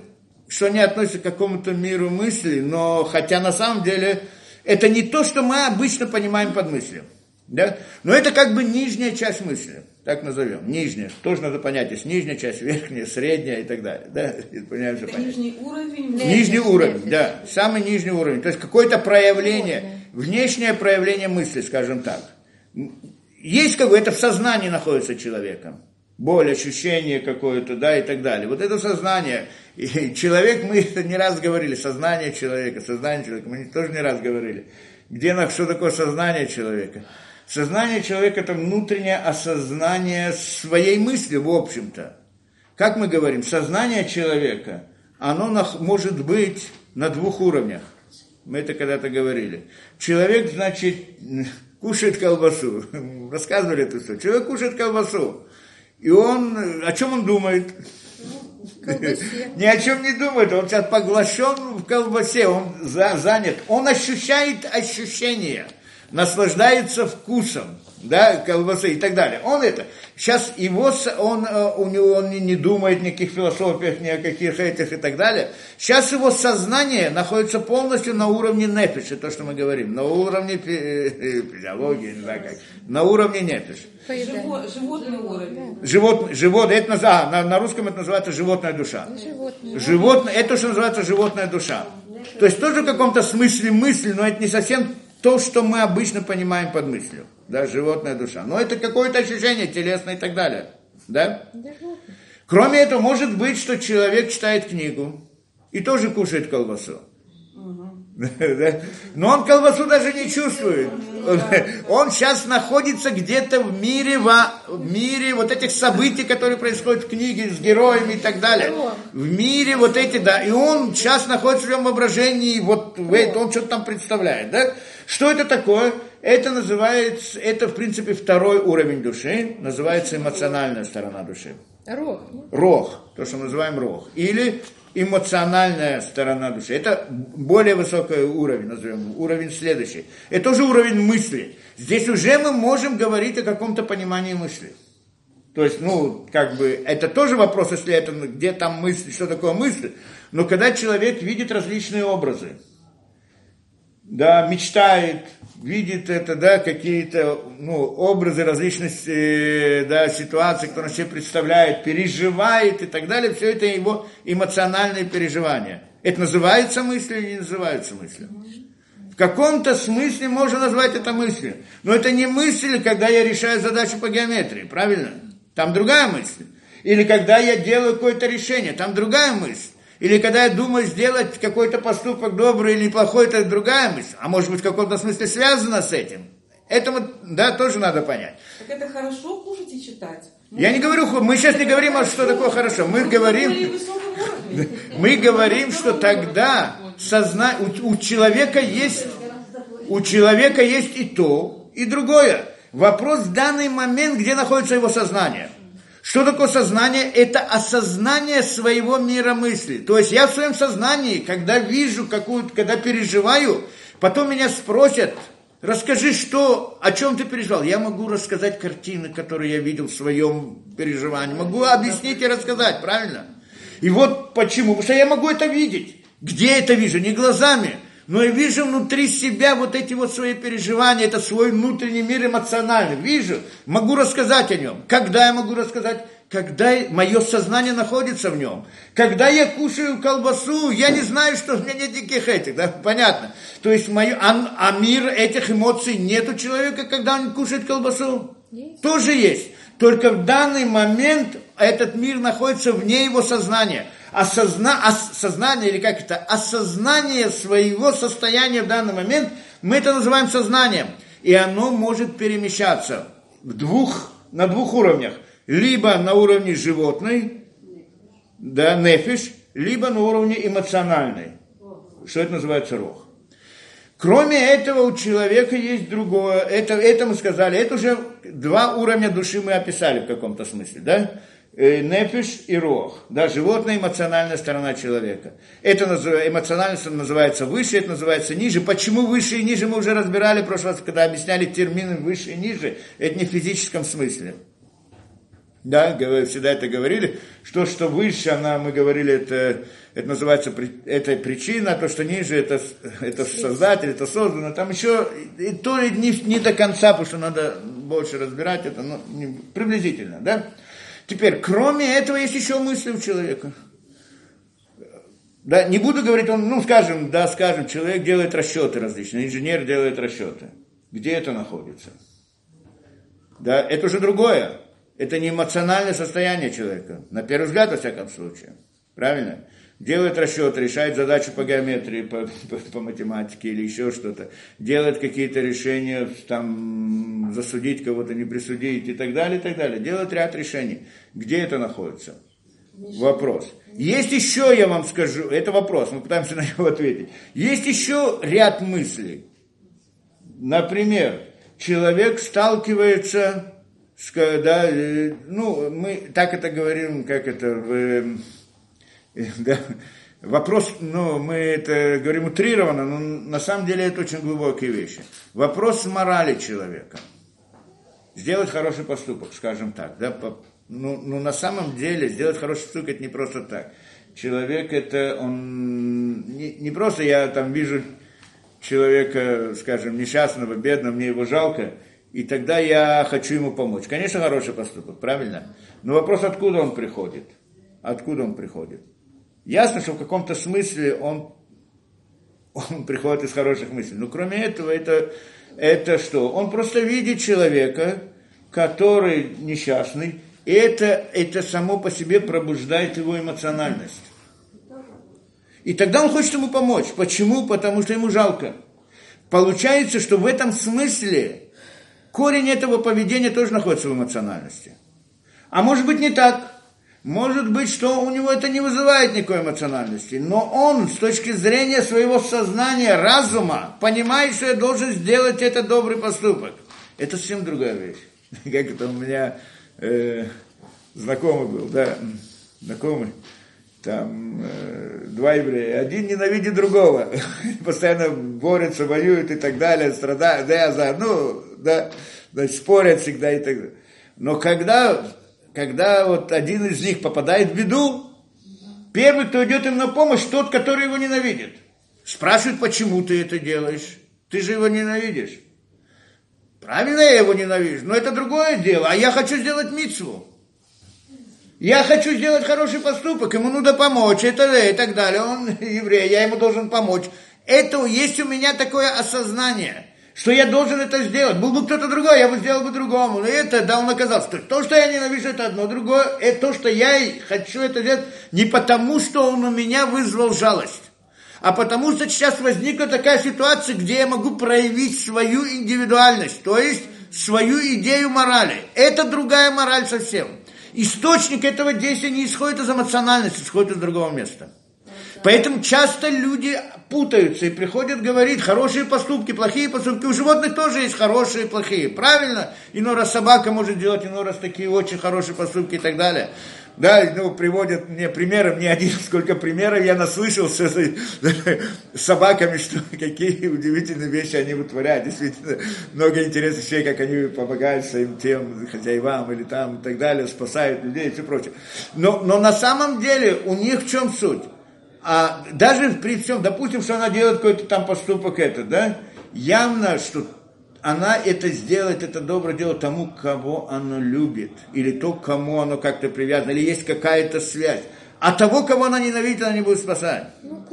что они относятся к какому-то миру мысли, но хотя на самом деле это не то, что мы обычно понимаем под мыслью, да, но это как бы нижняя часть мысли так назовем, нижняя, тоже надо понять, есть нижняя часть, верхняя, средняя и так далее, да, понимаем, что нижний уровень? Нижний уровень, да, самый нижний уровень, то есть какое-то проявление, внешнее проявление мысли, скажем так. Есть какое-то в сознании находится человеком, боль, ощущение какое-то, да, и так далее. Вот это сознание, и человек, мы это не раз говорили, сознание человека, сознание человека, мы тоже не раз говорили, где, что такое сознание человека. Сознание человека – это внутреннее осознание своей мысли, в общем-то. Как мы говорим, сознание человека, оно может быть на двух уровнях. Мы это когда-то говорили. Человек, значит, кушает колбасу. Рассказывали это все. Человек кушает колбасу. И он, о чем он думает? Ни о чем не думает, он сейчас поглощен в колбасе, он за, занят, он ощущает ощущения – наслаждается вкусом, да, колбасы и так далее. Он это, сейчас его, он, э, у него, он не думает никаких философиях, ни о каких этих и так далее. Сейчас его сознание находится полностью на уровне нефиша, то, что мы говорим, на уровне физиологии, не знаю как, на уровне нефиш. животный уровень. Живот, живот, это, а, на, на русском это называется животная душа. Животное. животное это что называется животная душа. То есть тоже в каком-то смысле мысль, но это не совсем то, что мы обычно понимаем под мыслью, да, животная душа. Но это какое-то ощущение телесное и так далее, да? Кроме этого, может быть, что человек читает книгу и тоже кушает колбасу. Но он колбасу даже не чувствует. Он сейчас находится где-то в мире, в мире вот этих событий, которые происходят в книге с героями и так далее. В мире вот эти, да. И он сейчас находится в своем воображении, вот он что-то там представляет, да? Что это такое? Это называется, это в принципе второй уровень души, называется эмоциональная сторона души. Рог. Рог, то, что мы называем рог. Или эмоциональная сторона души. Это более высокий уровень, назовем, уровень следующий. Это тоже уровень мысли. Здесь уже мы можем говорить о каком-то понимании мысли. То есть, ну, как бы, это тоже вопрос, если это, где там мысль, что такое мысль. Но когда человек видит различные образы, да, мечтает, видит это, да, какие-то ну, образы различных э, да, ситуаций, которые он себе представляет, переживает и так далее, все это его эмоциональные переживания. Это называется мыслью или не называется мыслью? В каком-то смысле можно назвать это мыслью. Но это не мысль, когда я решаю задачу по геометрии, правильно? Там другая мысль. Или когда я делаю какое-то решение, там другая мысль. Или когда я думаю сделать какой-то поступок добрый или неплохой, это другая мысль. А может быть, в каком-то смысле связано с этим. Это вот, да, тоже надо понять. Так это хорошо кушать и читать? Я не говорю, мы сейчас не говорим, а что такое хорошо. Мы говорим, мы говорим, что тогда созна... у, у человека есть, у человека есть и то, и другое. Вопрос в данный момент, где находится его сознание – что такое сознание? Это осознание своего мира мысли. То есть я в своем сознании, когда вижу какую-то, когда переживаю, потом меня спросят, расскажи, что, о чем ты переживал. Я могу рассказать картины, которые я видел в своем переживании. Могу объяснить и рассказать, правильно? И вот почему. Потому что я могу это видеть. Где это вижу? Не глазами, но я вижу внутри себя вот эти вот свои переживания, это свой внутренний мир эмоциональный. Вижу, могу рассказать о нем. Когда я могу рассказать? Когда мое сознание находится в нем. Когда я кушаю колбасу, я не знаю, что у меня нет никаких этих, да, понятно. То есть мое, а, а мир этих эмоций нет у человека, когда он кушает колбасу? Есть. Тоже есть. Только в данный момент этот мир находится вне его сознания осозна, осознание, или как это, осознание своего состояния в данный момент, мы это называем сознанием. И оно может перемещаться в двух, на двух уровнях. Либо на уровне животной, да, нефиш, либо на уровне эмоциональной. Что это называется рог. Кроме этого, у человека есть другое. Это, это мы сказали, это уже два уровня души мы описали в каком-то смысле, да? Э, нефиш и рох, да, животная эмоциональная сторона человека. Это эмоциональность называется выше, это называется ниже. Почему выше и ниже мы уже разбирали в прошлый раз, когда объясняли термины выше и ниже. Это не в физическом смысле. Да, всегда это говорили, что, что выше, она, мы говорили, это, это называется, это причина, то, что ниже, это, это создатель, это создано. Там еще, и то ли не, не до конца, потому что надо больше разбирать это, но не, приблизительно, да. Теперь, кроме этого, есть еще мысли у человека. Да, не буду говорить, он, ну, скажем, да, скажем, человек делает расчеты различные, инженер делает расчеты. Где это находится? Да, это уже другое. Это не эмоциональное состояние человека. На первый взгляд, во всяком случае. Правильно? Делает расчет, решает задачу по геометрии, по, по, по математике или еще что-то, делает какие-то решения, там, засудить кого-то, не присудить и так далее, и так далее. Делает ряд решений. Где это находится? Вопрос. Есть еще, я вам скажу, это вопрос, мы пытаемся на него ответить. Есть еще ряд мыслей. Например, человек сталкивается с, да, э, ну, мы так это говорим, как это, в, Да. Вопрос, ну, мы это говорим утрированно, но на самом деле это очень глубокие вещи. Вопрос морали человека. Сделать хороший поступок, скажем так. Да, ну, ну, на самом деле, сделать хороший поступок это не просто так. Человек это, он, не, не просто я там вижу человека, скажем, несчастного, бедного, мне его жалко, и тогда я хочу ему помочь. Конечно, хороший поступок, правильно? Но вопрос, откуда он приходит? Откуда он приходит? Ясно, что в каком-то смысле он, он приходит из хороших мыслей. Но кроме этого, это, это что? Он просто видит человека, который несчастный, и это, это само по себе пробуждает его эмоциональность. И тогда он хочет ему помочь. Почему? Потому что ему жалко. Получается, что в этом смысле корень этого поведения тоже находится в эмоциональности. А может быть не так. Может быть, что у него это не вызывает никакой эмоциональности, но он с точки зрения своего сознания, разума, понимает, что я должен сделать этот добрый поступок. Это совсем другая вещь. Как это у меня э, знакомый был, да, знакомый, там э, два еврея, один ненавидит другого, постоянно борются, воюют и так далее, страдают, да, за, ну, да, значит, спорят всегда и так далее. Но когда когда вот один из них попадает в беду, первый, кто идет им на помощь, тот, который его ненавидит. Спрашивает, почему ты это делаешь? Ты же его ненавидишь. Правильно я его ненавижу, но это другое дело. А я хочу сделать митцву. Я хочу сделать хороший поступок, ему нужно помочь, это и так далее. Он еврей, я ему должен помочь. Это есть у меня такое осознание – что я должен это сделать. Был бы кто-то другой, я бы сделал бы другому. Но это дал наказал. То, что я ненавижу, это одно. Другое, это то, что я хочу это сделать не потому, что он у меня вызвал жалость. А потому что сейчас возникла такая ситуация, где я могу проявить свою индивидуальность, то есть свою идею морали. Это другая мораль совсем. Источник этого действия не исходит из эмоциональности, исходит из другого места. Поэтому часто люди путаются и приходят говорить хорошие поступки, плохие поступки. У животных тоже есть хорошие и плохие, правильно? Иной раз собака может делать, иной раз такие очень хорошие поступки и так далее. Да, ну, приводят мне примеры, мне один, сколько примеров я наслышался с, с собаками, что какие удивительные вещи они вытворяют. Действительно, много интересных вещей, как они помогают своим тем хозяевам или там и так далее, спасают людей и все прочее. Но, но на самом деле у них в чем суть? А даже при всем, допустим, что она делает какой-то там поступок это, да, явно, что она это сделает, это доброе дело тому, кого она любит, или то, к кому оно как-то привязано, или есть какая-то связь. А того, кого она ненавидит, она не будет спасать. Ну,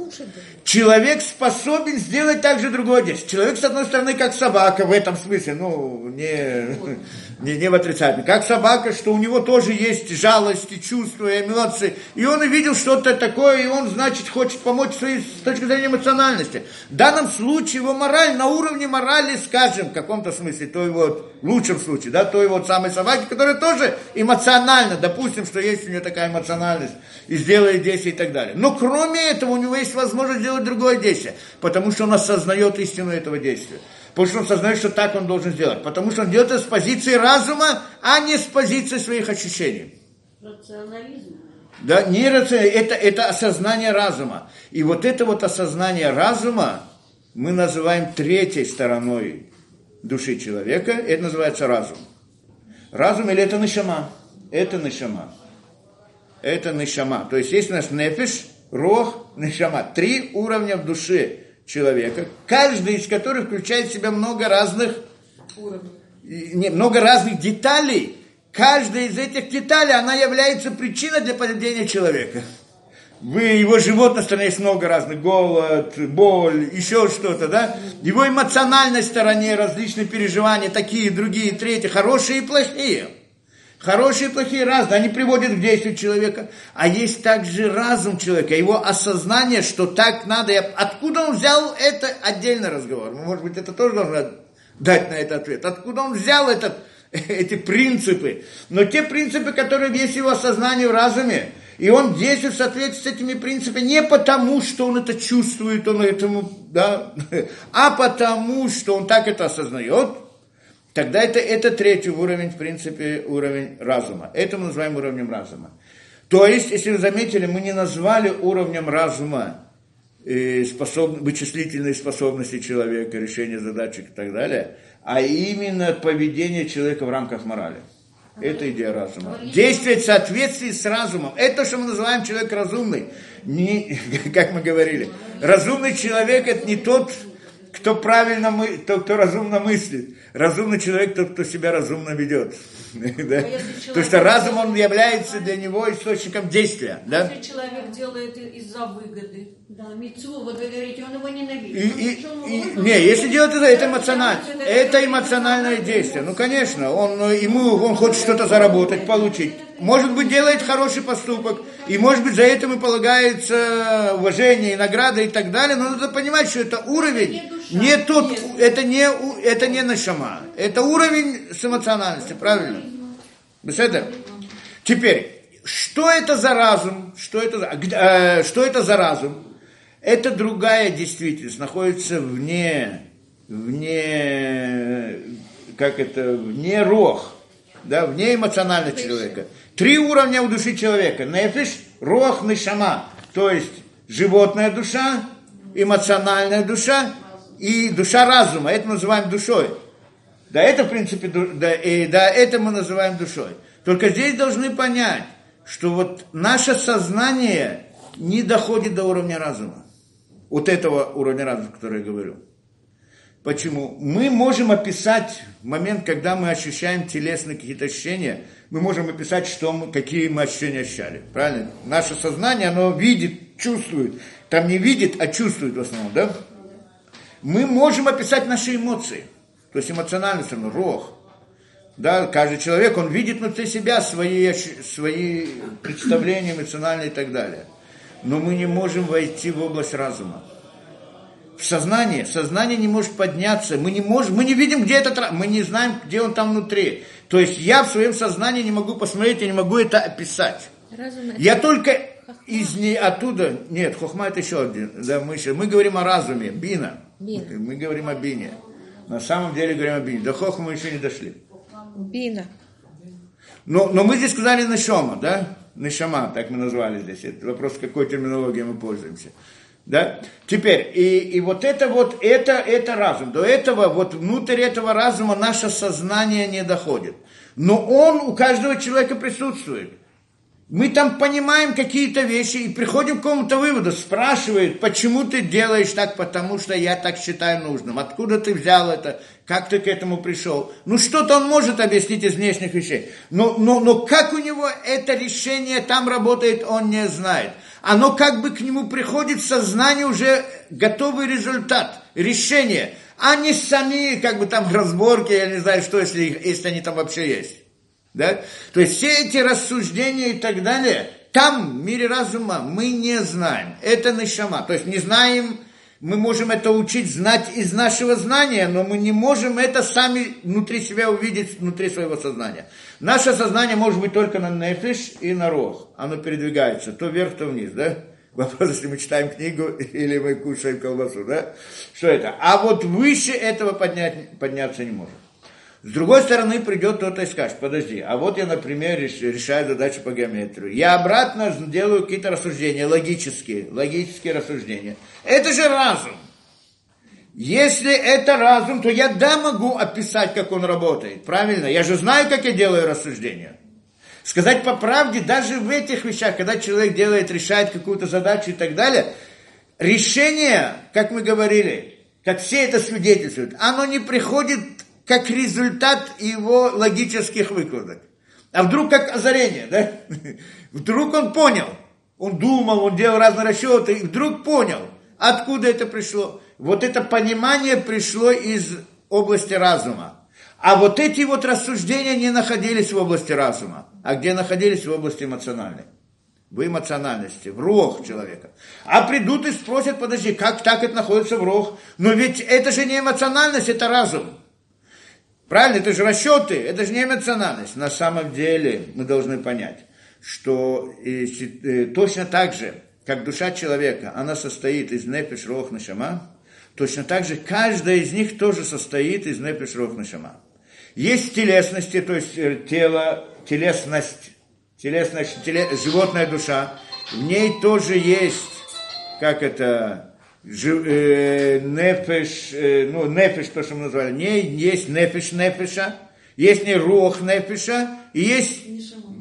Человек способен сделать также другое дело. Человек, с одной стороны, как собака в этом смысле, ну, не, не, не в отрицательном. Как собака, что у него тоже есть жалости, чувства, эмоции. И он увидел что-то такое, и он, значит, хочет помочь своей, с точки зрения эмоциональности. В данном случае его мораль на уровне морали, скажем, в каком-то смысле, то его, в лучшем случае, да, той вот самой собаки, которая тоже эмоционально, допустим, что есть у нее такая эмоциональность, и сделает действие и так далее. Но кроме этого у него есть возможность сделать другое действие, потому что он осознает истину этого действия. Потому что он осознает, что так он должен сделать. Потому что он делает это с позиции разума, а не с позиции своих ощущений. Рационализм. Да, не рационализм, это, это осознание разума. И вот это вот осознание разума мы называем третьей стороной души человека. Это называется разум. Разум или это нишама? Это нишама это нишама. То есть есть у нас нефиш, рох, нишама. Три уровня в душе человека, каждый из которых включает в себя много разных, не, много разных деталей. Каждая из этих деталей, она является причиной для поведения человека. В его животной стороне есть много разных, голод, боль, еще что-то, да? Его эмоциональной стороне различные переживания, такие, другие, третьи, хорошие и плохие – Хорошие и плохие разные, они приводят к действию человека. А есть также разум человека, его осознание, что так надо. Откуда он взял это, отдельный разговор. Может быть, это тоже должно дать на это ответ. Откуда он взял этот, эти принципы. Но те принципы, которые есть в его сознании, в разуме, и он действует в соответствии с этими принципами не потому, что он это чувствует, он этому, да, а потому, что он так это осознает, Тогда это, это третий уровень, в принципе, уровень разума. Это мы называем уровнем разума. То есть, если вы заметили, мы не назвали уровнем разума э, способ, вычислительные способности человека, решение задачек и так далее, а именно поведение человека в рамках морали. Это идея разума. Действовать в соответствии с разумом. Это, что мы называем человек разумный. Не, как мы говорили. Разумный человек это не тот, кто правильно мы, тот, кто разумно мыслит. Разумный человек тот, кто себя разумно ведет. да? Потому что разум, он является для него источником действия. Да? Если человек делает из-за выгоды. Да, Мицу, вы говорите, он его ненавидит. И, и, и, не, если делать это, это эмоционально. Это эмоциональное действие. Ну, конечно, он, ну, ему, он хочет что-то заработать, получить. Может быть, делает хороший поступок. И, может быть, за это ему полагается уважение и награда и так далее. Но надо понимать, что это уровень не тот, это не, это не нашама. Это уровень с эмоциональностью, правильно? Беседа? Теперь, что это за разум? Что это, э, что это за разум? Это другая действительность, находится вне, вне, как это, вне рох, да, вне эмоциональности человека. Три уровня у души человека. Нефиш, рох, нишама. То есть животная душа, эмоциональная душа и душа разума. Это мы называем душой. Да, это, в принципе, да, и, да, это мы называем душой. Только здесь должны понять, что вот наше сознание не доходит до уровня разума. Вот этого уровня разума, который я говорю. Почему? Мы можем описать момент, когда мы ощущаем телесные какие-то ощущения, мы можем описать, что мы, какие мы ощущения ощущали. Правильно? Наше сознание, оно видит, чувствует. Там не видит, а чувствует в основном, да? Мы можем описать наши эмоции. То есть эмоциональность, рох. Да, каждый человек, он видит внутри себя свои, свои представления эмоциональные и так далее. Но мы не можем войти в область разума. В сознание, сознание не может подняться, мы не можем, мы не видим, где этот, мы не знаем, где он там внутри. То есть я в своем сознании не могу посмотреть, я не могу это описать. Разум я только из не оттуда, нет, хохма это еще один, да, мы, еще, мы говорим о разуме, бина, бина. мы говорим о бине. На самом деле говорим о бине. До хохма мы еще не дошли. Бина. Но, но мы здесь сказали нишома, да? Нишама, так мы назвали здесь. Это вопрос, какой терминологией мы пользуемся. Да? Теперь, и, и вот это вот, это, это разум. До этого, вот внутрь этого разума наше сознание не доходит. Но он у каждого человека присутствует. Мы там понимаем какие-то вещи и приходим к какому-то выводу. Спрашивает, почему ты делаешь так, потому что я так считаю нужным. Откуда ты взял это? Как ты к этому пришел? Ну, что-то он может объяснить из внешних вещей. Но, но, но как у него это решение там работает, он не знает. Оно как бы к нему приходит сознание уже готовый результат, решение, а не сами как бы там разборки, я не знаю, что, если, если они там вообще есть. Да? То есть все эти рассуждения и так далее, там, в мире разума, мы не знаем. Это нишама. То есть не знаем, мы можем это учить, знать из нашего знания, но мы не можем это сами внутри себя увидеть, внутри своего сознания. Наше сознание может быть только на нефиш и на рог. Оно передвигается то вверх, то вниз, да? Вопрос, если мы читаем книгу или мы кушаем колбасу, да? Что это? А вот выше этого поднять, подняться не можем. С другой стороны, придет кто-то и скажет, подожди, а вот я, например, решаю задачу по геометрии. Я обратно делаю какие-то рассуждения, логические, логические рассуждения. Это же разум. Если это разум, то я да могу описать, как он работает. Правильно? Я же знаю, как я делаю рассуждения. Сказать по правде, даже в этих вещах, когда человек делает, решает какую-то задачу и так далее, решение, как мы говорили, как все это свидетельствуют, оно не приходит как результат его логических выкладок. А вдруг как озарение, да? Вдруг он понял. Он думал, он делал разные расчеты, и вдруг понял, откуда это пришло. Вот это понимание пришло из области разума. А вот эти вот рассуждения не находились в области разума, а где находились в области эмоциональной. В эмоциональности, в рог человека. А придут и спросят, подожди, как так это находится в рог? Но ведь это же не эмоциональность, это разум. Правильно, это же расчеты, это же не эмоциональность. На самом деле мы должны понять, что э, э, точно так же, как душа человека, она состоит из нефиш, рох, нашама, точно так же каждая из них тоже состоит из нефиш, рох, нашама. Есть телесности, то есть э, тело, телесность, телесность, теле, животная душа, в ней тоже есть, как это, э, нефеш, э, ну, нефеш, то, что мы назвали, не есть нефеш нефеша, есть не рух нефеша, и есть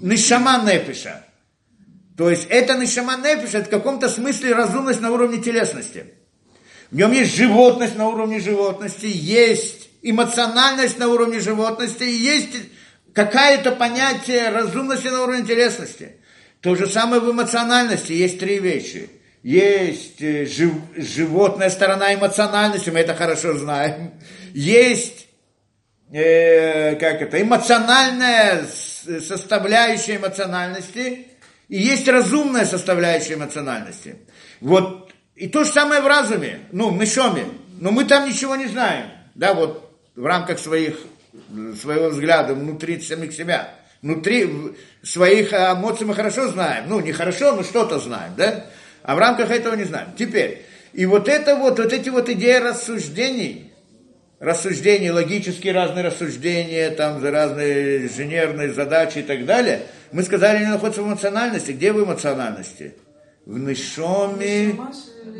нишама нефеша. То есть это нишама нефеша, это в каком-то смысле разумность на уровне телесности. В нем есть животность на уровне животности, есть эмоциональность на уровне животности, и есть какое-то понятие разумности на уровне телесности. То же самое в эмоциональности, есть три вещи – есть э, жив, животная сторона эмоциональности, мы это хорошо знаем, есть э, как это, эмоциональная составляющая эмоциональности, и есть разумная составляющая эмоциональности. Вот, и то же самое в разуме, ну, в Мишоме, но мы там ничего не знаем, да, вот в рамках своих, своего взгляда внутри самих себя. Внутри своих эмоций мы хорошо знаем. Ну, не хорошо, но что-то знаем, да? А в рамках этого не знаем. Теперь, и вот это вот, вот эти вот идеи рассуждений, рассуждений, логические разные рассуждения, там за разные инженерные задачи и так далее, мы сказали, они находятся в эмоциональности. Где в эмоциональности? В нишоме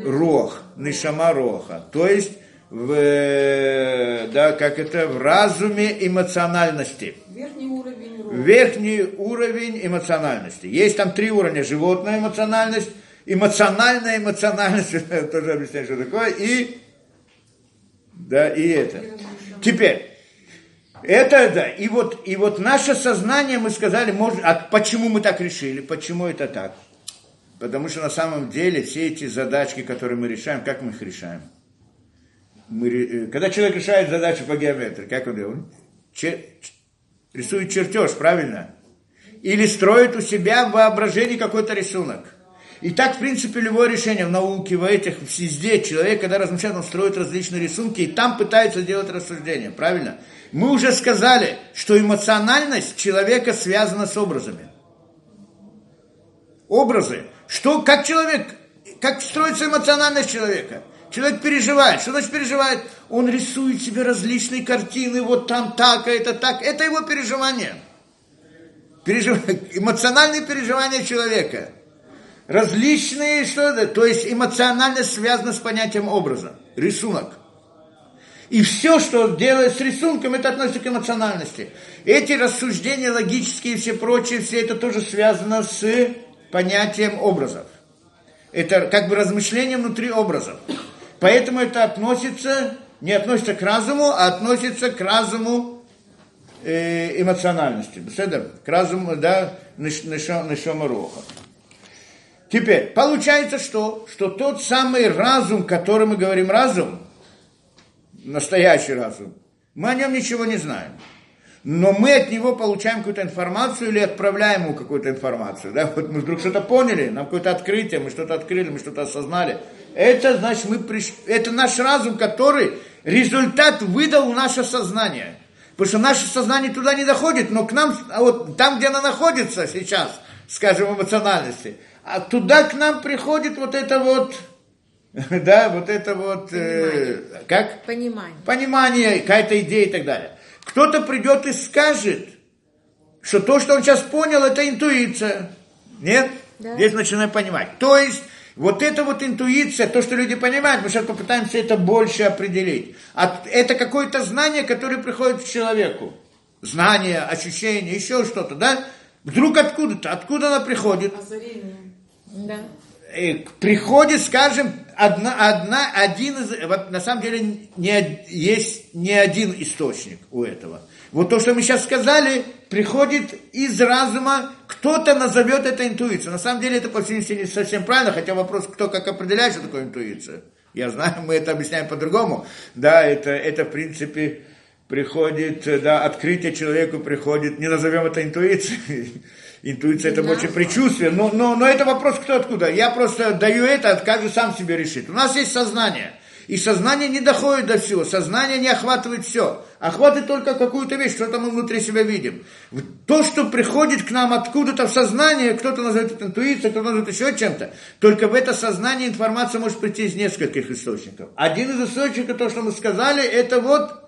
рох, нишама роха. То есть в, да, как это, в разуме эмоциональности. Верхний уровень. Верхний уровень эмоциональности. Есть там три уровня. Животная эмоциональность, эмоциональная эмоциональность, тоже объясняю, что такое, и, да, и это. Теперь, это да, и вот, и вот наше сознание, мы сказали, может, а почему мы так решили, почему это так? Потому что на самом деле все эти задачки, которые мы решаем, как мы их решаем? Мы, э, когда человек решает задачу по геометрии, как он делает? Чер, рисует чертеж, правильно? Или строит у себя в воображении какой-то рисунок. И так, в принципе, любое решение в науке, в этих, везде, человек, когда размышляет, он строит различные рисунки, и там пытается делать рассуждения, правильно? Мы уже сказали, что эмоциональность человека связана с образами. Образы. Что, как человек, как строится эмоциональность человека? Человек переживает. Что значит переживает? Он рисует себе различные картины, вот там так, а это так. Это его переживание. Пережив... Эмоциональные переживания человека – различные, что это, то есть эмоционально связано с понятием образа, рисунок. И все, что делает с рисунком, это относится к эмоциональности. Эти рассуждения логические и все прочие, все это тоже связано с понятием образов. Это как бы размышление внутри образов. Поэтому это относится, не относится к разуму, а относится к разуму э, эмоциональности. К разуму, да, нишома роха. Теперь, получается что? Что тот самый разум, который мы говорим разум, настоящий разум, мы о нем ничего не знаем. Но мы от него получаем какую-то информацию или отправляем ему какую-то информацию. Да? Вот мы вдруг что-то поняли, нам какое-то открытие, мы что-то открыли, мы что-то осознали. Это значит, мы приш... это наш разум, который результат выдал наше сознание. Потому что наше сознание туда не доходит, но к нам, а вот там, где оно находится сейчас, скажем, эмоциональности – а туда к нам приходит вот это вот, да, вот это вот, э, как? Понимание. Понимание, какая-то идея и так далее. Кто-то придет и скажет, что то, что он сейчас понял, это интуиция. Нет? Да. Здесь начинаем понимать. То есть, вот эта вот интуиция, то, что люди понимают, мы сейчас попытаемся это больше определить. А это какое-то знание, которое приходит к человеку. Знание, ощущение, еще что-то, да? Вдруг откуда-то, откуда она приходит? Озарение. Да. Приходит, скажем, одна, одна, один из, вот на самом деле не, есть не один источник у этого. Вот то, что мы сейчас сказали, приходит из разума, кто-то назовет это интуицией. На самом деле это по всей не совсем правильно, хотя вопрос, кто как определяет, что такое интуиция. Я знаю, мы это объясняем по-другому. Да, это, это в принципе приходит, да, открытие человеку приходит, не назовем это интуицией, интуиция это больше предчувствие, но, но, но это вопрос кто откуда. Я просто даю это, каждый сам себе решит. У нас есть сознание. И сознание не доходит до всего, сознание не охватывает все. Охватывает только какую-то вещь, что-то мы внутри себя видим. То, что приходит к нам откуда-то в сознание, кто-то называет это интуицией, кто-то называет еще чем-то, только в это сознание информация может прийти из нескольких источников. Один из источников, то, что мы сказали, это вот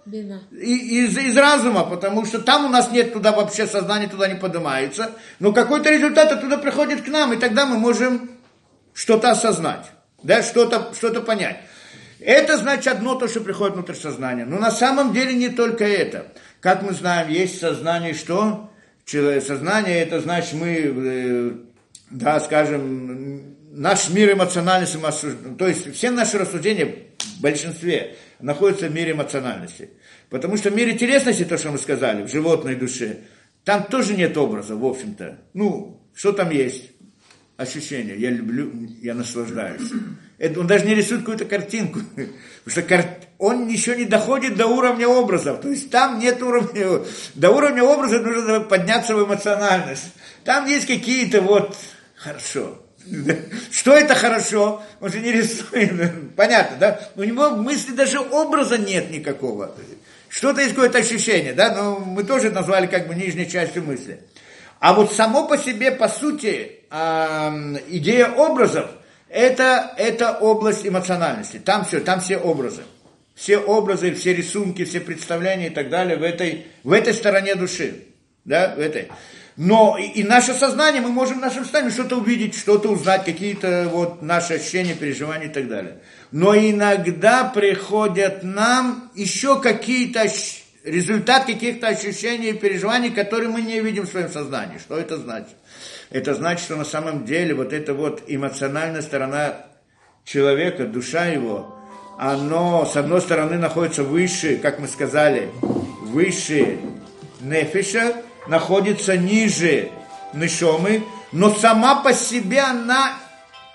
из, из разума, потому что там у нас нет туда вообще сознание, туда не поднимается, но какой-то результат оттуда приходит к нам, и тогда мы можем что-то осознать, да, что-то что понять. Это значит одно то, что приходит внутрь сознания. Но на самом деле не только это. Как мы знаем, есть сознание что? Сознание это значит мы, э, да, скажем, наш мир эмоциональности, то есть все наши рассуждения в большинстве находятся в мире эмоциональности. Потому что в мире телесности, то, что мы сказали, в животной душе, там тоже нет образа, в общем-то. Ну, что там есть? Ощущение. Я люблю, я наслаждаюсь. Это, он даже не рисует какую-то картинку. Потому что кар... он еще не доходит до уровня образов. То есть там нет уровня... До уровня образа нужно подняться в эмоциональность. Там есть какие-то вот... Хорошо. Что это хорошо? Он же не рисует. Понятно, да? У него мысли даже образа нет никакого. Что-то есть какое-то ощущение, да? Но мы тоже назвали как бы нижней частью мысли. А вот само по себе, по сути, идея образов, это, это область эмоциональности. Там все, там все образы. Все образы, все рисунки, все представления и так далее в этой, в этой стороне души. Да, в этой. Но и, и наше сознание, мы можем в нашем сознании что-то увидеть, что-то узнать, какие-то вот наши ощущения, переживания и так далее. Но иногда приходят нам еще какие-то результат каких-то ощущений и переживаний, которые мы не видим в своем сознании. Что это значит? Это значит, что на самом деле вот эта вот эмоциональная сторона человека, душа его, оно, с одной стороны, находится выше, как мы сказали, выше нефиша, находится ниже нишомы, но сама по себе она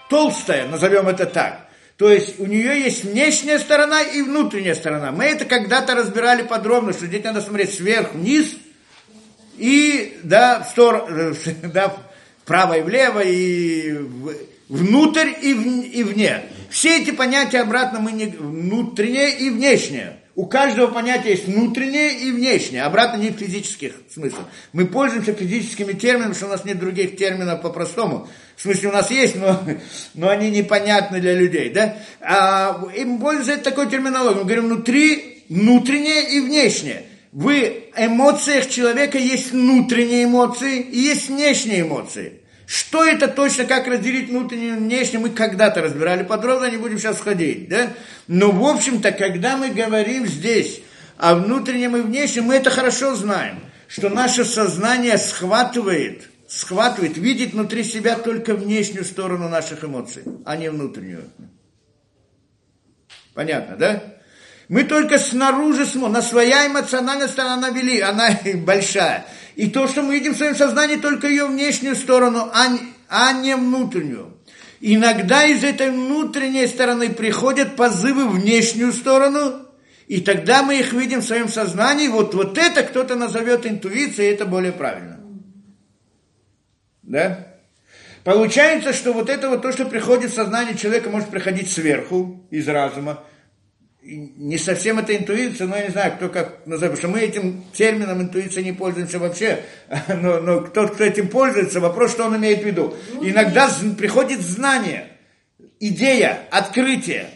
толстая, назовем это так. То есть у нее есть внешняя сторона и внутренняя сторона. Мы это когда-то разбирали подробно, что здесь надо смотреть сверху вниз и да, в сторону, да, вправо и влево, и внутрь и, в, и вне. Все эти понятия обратно мы не внутреннее и внешнее. У каждого понятия есть внутреннее и внешнее, обратно не в физических смыслах. Мы пользуемся физическими терминами, что у нас нет других терминов по-простому. В смысле, у нас есть, но, но они непонятны для людей. Да? А, и мы пользуемся такой терминологией. Мы говорим внутри, внутреннее и внешнее. В эмоциях человека есть внутренние эмоции и есть внешние эмоции. Что это точно, как разделить внутреннее и внешнее, мы когда-то разбирали подробно, не будем сейчас ходить, да? Но, в общем-то, когда мы говорим здесь о внутреннем и внешнем, мы это хорошо знаем, что наше сознание схватывает, схватывает, видит внутри себя только внешнюю сторону наших эмоций, а не внутреннюю. Понятно, да? Мы только снаружи смотрим, на своя эмоциональная сторона вели, она большая. И то, что мы видим в своем сознании, только ее внешнюю сторону, а не, а не внутреннюю. Иногда из этой внутренней стороны приходят позывы в внешнюю сторону, и тогда мы их видим в своем сознании. Вот, вот это кто-то назовет интуицией, это более правильно. Да? Получается, что вот это вот то, что приходит в сознание человека, может приходить сверху, из разума, не совсем это интуиция, но я не знаю, кто как называет, потому что мы этим термином интуиция не пользуемся вообще, но, но тот, кто этим пользуется, вопрос, что он имеет в виду. Ну, Иногда приходит знание, идея, открытие,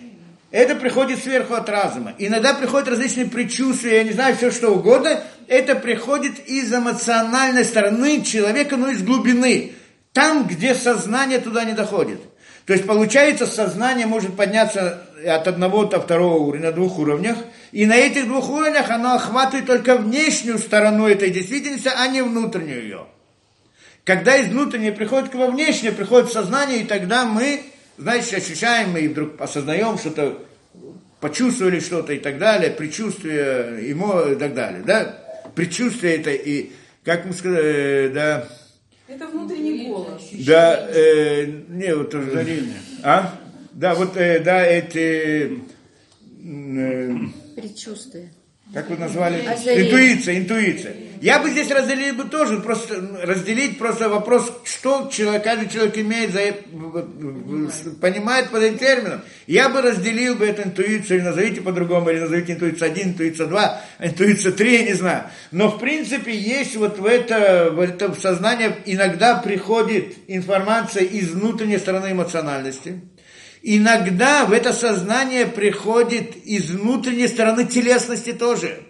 это приходит сверху от разума. Иногда приходят различные предчувствия, я не знаю, все что угодно, это приходит из эмоциональной стороны человека, но из глубины, там, где сознание туда не доходит. То есть получается, сознание может подняться от одного до второго уровня, на двух уровнях, и на этих двух уровнях оно охватывает только внешнюю сторону этой действительности, а не внутреннюю ее. Когда из внутренней приходит к во внешнее, приходит в сознание, и тогда мы, значит, ощущаем, мы вдруг осознаем что-то, почувствовали что-то и так далее, предчувствие, ему и так далее, да? Предчувствие это и, как мы сказали, да, это внутренний голос. Да, э, не, вот озарение. А? Да, вот, э, да, эти... Э, Предчувствия. Как вы назвали? Озарение. Интуиция, интуиция. Я бы здесь разделил бы тоже, просто разделить просто вопрос, что человек, каждый человек имеет, за, понимает под этим термином. Я бы разделил бы эту интуицию, или назовите по-другому, или назовите интуицию 1, интуицию 2, интуицию 3, я не знаю. Но в принципе есть вот в это, в это сознание иногда приходит информация из внутренней стороны эмоциональности. Иногда в это сознание приходит из внутренней стороны телесности тоже.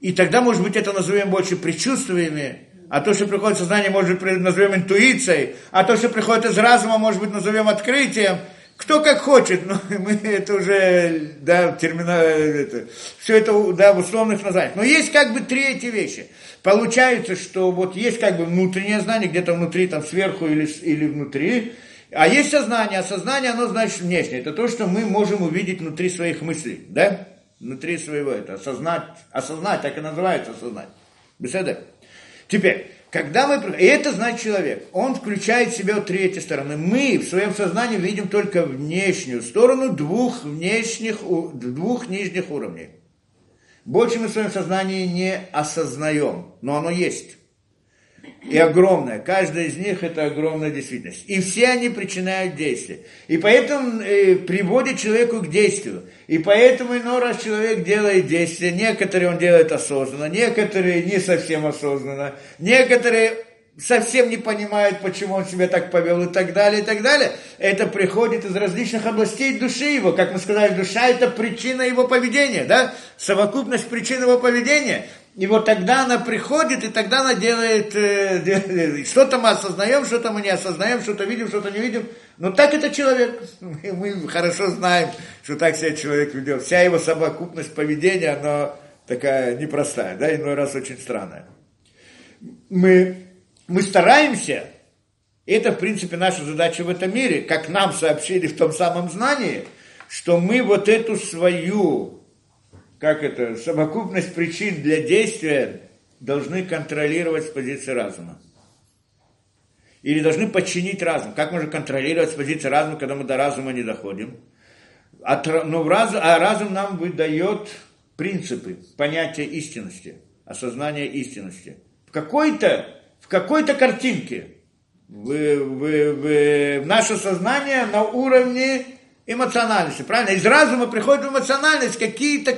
И тогда, может быть, это назовем больше предчувствиями, а то, что приходит в сознание, может быть, назовем интуицией, а то, что приходит из разума, может быть, назовем открытием. Кто как хочет, но мы это уже, да, термина, это, все это, да, в условных названиях. Но есть как бы три эти вещи. Получается, что вот есть как бы внутреннее знание, где-то внутри, там сверху или, или внутри, а есть сознание, а сознание, оно значит внешнее. Это то, что мы можем увидеть внутри своих мыслей, да? внутри своего, это осознать, осознать, так и называется осознать. Беседа. Теперь, когда мы... И это знает человек. Он включает в себя вот три эти стороны. Мы в своем сознании видим только внешнюю сторону двух внешних, двух нижних уровней. Больше мы в своем сознании не осознаем, но оно есть и огромная. Каждая из них это огромная действительность. И все они причиняют действие. И поэтому э, приводит человеку к действию. И поэтому иной раз человек делает действия. Некоторые он делает осознанно, некоторые не совсем осознанно, некоторые совсем не понимает, почему он себя так повел и так далее, и так далее. Это приходит из различных областей души его. Как мы сказали, душа – это причина его поведения, да? Совокупность причин его поведения. И вот тогда она приходит, и тогда она делает, э, что-то мы осознаем, что-то мы не осознаем, что-то видим, что-то не видим. Но так это человек. И мы хорошо знаем, что так себя человек ведет. Вся его совокупность поведения, она такая непростая, да, иной раз очень странная. Мы, мы стараемся, и это, в принципе, наша задача в этом мире, как нам сообщили в том самом знании, что мы вот эту свою как это, совокупность причин для действия должны контролировать с позиции разума. Или должны подчинить разум. Как можно контролировать с позиции разума, когда мы до разума не доходим? От, но разум, а разум нам выдает принципы, понятия истинности, осознания истинности. В какой-то, в какой-то картинке в, в, в, в наше сознание на уровне эмоциональности, правильно? Из разума приходит эмоциональность какие-то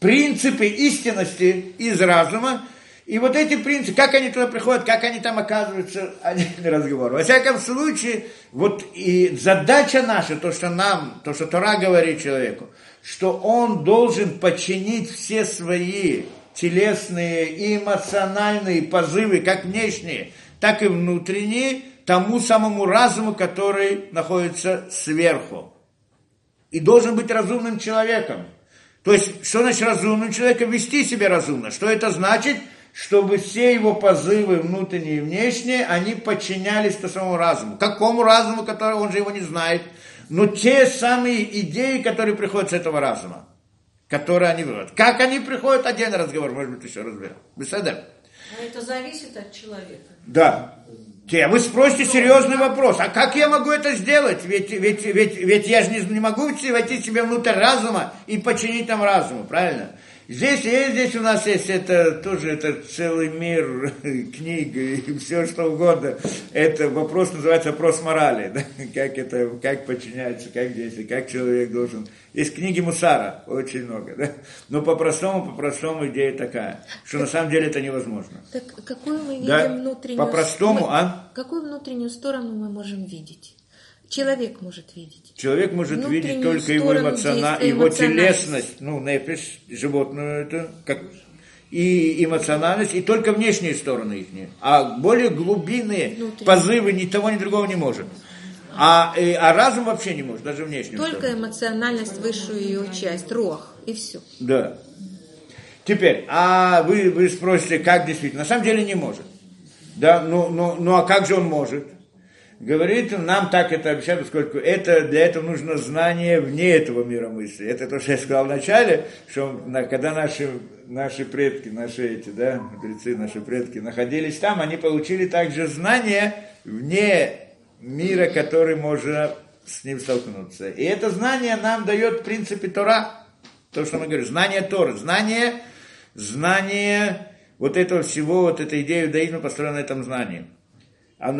принципы истинности из разума, и вот эти принципы, как они туда приходят, как они там оказываются, отдельный разговор. Во всяком случае, вот и задача наша, то, что нам, то, что Тора говорит человеку, что он должен подчинить все свои телесные и эмоциональные позывы, как внешние, так и внутренние, тому самому разуму, который находится сверху и должен быть разумным человеком. То есть, что значит разумным человеком? Вести себя разумно. Что это значит? Чтобы все его позывы, внутренние и внешние, они подчинялись то самому разуму. Какому разуму, который он же его не знает? Но те самые идеи, которые приходят с этого разума, которые они выводят. Как они приходят, один разговор, может быть, еще разберем. Беседа. Но это зависит от человека. Да. Вы спросите серьезный вопрос, а как я могу это сделать? Ведь, ведь, ведь, ведь я же не, не могу войти себе внутрь разума и подчинить там разуму, правильно? Здесь есть, здесь у нас есть это тоже это целый мир книг и все что угодно. Это вопрос называется вопрос морали, да? как это, как подчиняется, как действует, как человек должен. Есть книги Мусара, очень много, да? Но по-простому, по-простому идея такая, что на самом деле это невозможно. Так какую мы видим да? внутреннюю... По-простому, а? Какую внутреннюю сторону мы можем видеть? Человек может видеть. Человек может видеть только его, эмоциона... его телесность, ну, непись, животное это, как и эмоциональность, и только внешние стороны их. А более глубинные Внутренние. позывы ни того, ни другого не может. А, и, а разум вообще не может, даже внешне. Только сторону. эмоциональность, высшую ее часть, рох, и все. Да. Теперь, а вы, вы спросите, как действительно? На самом деле не может. Да, ну, ну, ну а как же он может? Говорит, нам так это обещают, поскольку это, для этого нужно знание вне этого мира мысли. Это то, что я сказал вначале, что когда наши, наши предки, наши эти, да, мудрецы, наши предки находились там, они получили также знание вне мира, который можно с ним столкнуться. И это знание нам дает в принципе Тора, то, что мы говорим, знание Торы, знание, знание вот этого всего, вот эта идея иудаизма построена на этом знании.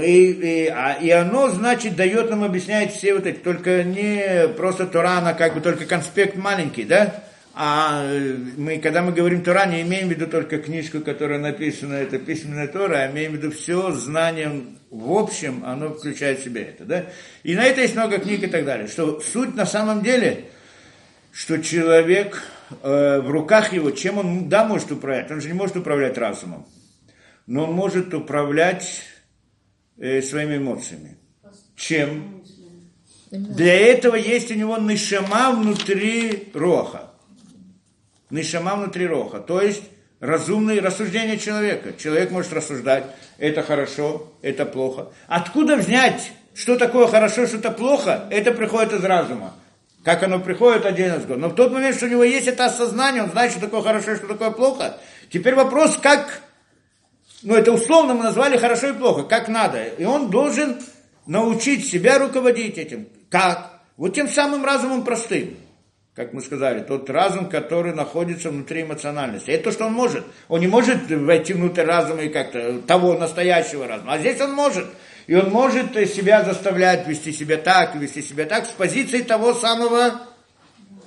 И, и, а, и оно, значит, дает нам, объясняет все вот эти, только не просто Тора, она как бы только конспект маленький, да? А э, мы, когда мы говорим Тора, не имеем в виду только книжку, которая написана, это письменная Тора, а имеем в виду все знание в общем, оно включает в себя это, да? И на это есть много книг и так далее. Что суть на самом деле, что человек э, в руках его, чем он, да, может управлять, он же не может управлять разумом, но он может управлять э, своими эмоциями. Чем? Для этого есть у него нишама внутри роха. Нишама внутри роха. То есть разумные рассуждения человека. Человек может рассуждать, это хорошо, это плохо. Откуда взять, что такое хорошо, что это плохо, это приходит из разума. Как оно приходит, из год. Но в тот момент, что у него есть это осознание, он знает, что такое хорошо, что такое плохо. Теперь вопрос, как ну это условно мы назвали хорошо и плохо, как надо. И он должен научить себя руководить этим. Как? Вот тем самым разумом простым. Как мы сказали, тот разум, который находится внутри эмоциональности. Это то, что он может. Он не может войти внутрь разума и как-то того настоящего разума. А здесь он может. И он может себя заставлять вести себя так, вести себя так, с позиции того самого,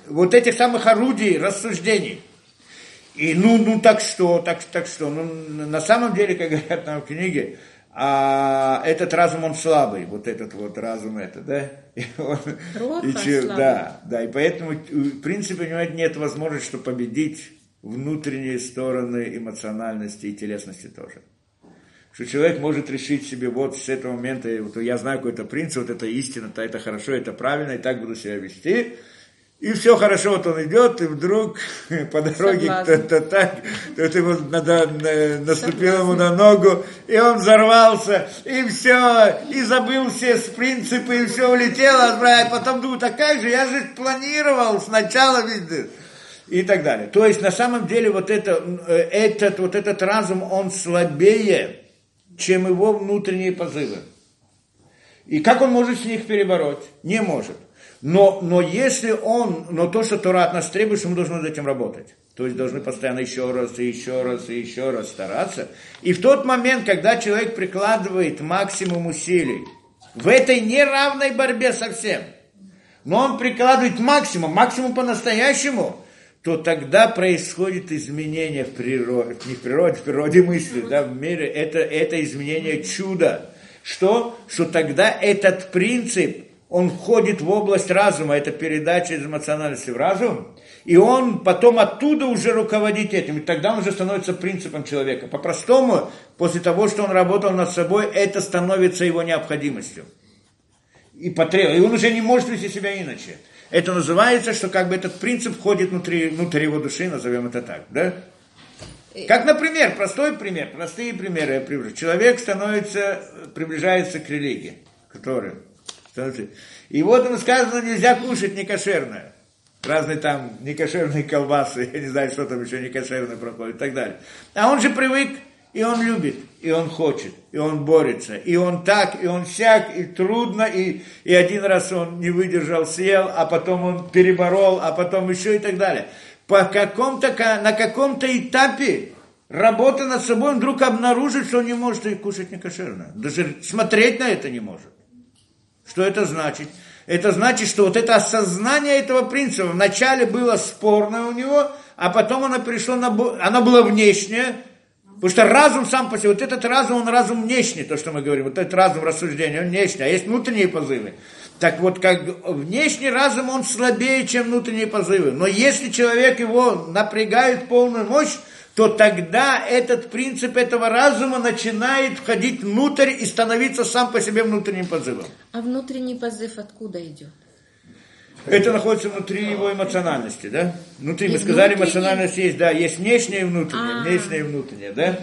вот этих самых орудий, рассуждений. И ну, ну так что, так, так что, ну на самом деле, как говорят нам в книге, а этот разум, он слабый, вот этот вот разум, это, да? И он, и че- слабый. да, да, и поэтому, в принципе, у него нет возможности, что победить внутренние стороны эмоциональности и телесности тоже. Что человек может решить себе вот с этого момента, вот я знаю какой-то принцип, вот это истина, то это хорошо, это правильно, и так буду себя вести. И все хорошо, вот он идет, и вдруг по дороге кто-то так, то ему надо, на- наступил ему на ногу, и он взорвался, и все, и забыл все принципы, и все улетело, брат. потом думаю, так как же, я же планировал сначала, видно, и так далее. То есть на самом деле вот это, э, этот, вот этот разум, он слабее, чем его внутренние позывы. И как он может с них перебороть? Не может. Но, но если он, но то, что Тора от нас требует, что мы должны над этим работать. То есть должны постоянно еще раз, и еще раз, и еще раз стараться. И в тот момент, когда человек прикладывает максимум усилий в этой неравной борьбе со всем, но он прикладывает максимум, максимум по-настоящему, то тогда происходит изменение в природе, не в природе, в природе мысли, да, в мире, это, это изменение чуда. Что? Что тогда этот принцип, он входит в область разума, это передача из эмоциональности в разум, и он потом оттуда уже руководит этим, и тогда он уже становится принципом человека. По-простому, после того, что он работал над собой, это становится его необходимостью и потребовал. И он уже не может вести себя иначе. Это называется, что как бы этот принцип входит внутри, внутрь его души, назовем это так, да? Как, например, простой пример, простые примеры я привожу. Человек становится, приближается к религии, становится. И вот ему сказано, нельзя кушать некошерное. Разные там некошерные колбасы, я не знаю, что там еще некошерное проходит и так далее. А он же привык, и он любит, и он хочет, и он борется, и он так, и он сяк, и трудно, и, и один раз он не выдержал, съел, а потом он переборол, а потом еще и так далее. По каком-то, ка- на каком-то этапе работы над собой он вдруг обнаружит, что он не может и кушать некошерно. Даже смотреть на это не может. Что это значит? Это значит, что вот это осознание этого принципа вначале было спорное у него, а потом оно пришло на... Оно было внешнее, потому что разум сам по себе, вот этот разум, он разум внешний, то, что мы говорим, вот этот разум рассуждения, он внешний, а есть внутренние позывы. Так вот, как внешний разум, он слабее, чем внутренние позывы. Но если человек его напрягает полную мощь, то тогда этот принцип этого разума начинает входить внутрь и становиться сам по себе внутренним позывом. А внутренний позыв откуда идет? Это находится внутри его эмоциональности, да? Внутри, мы И сказали, внутренний- эмоциональность есть, да, есть внешняя и внутренняя, А. внешняя и внутренняя, да?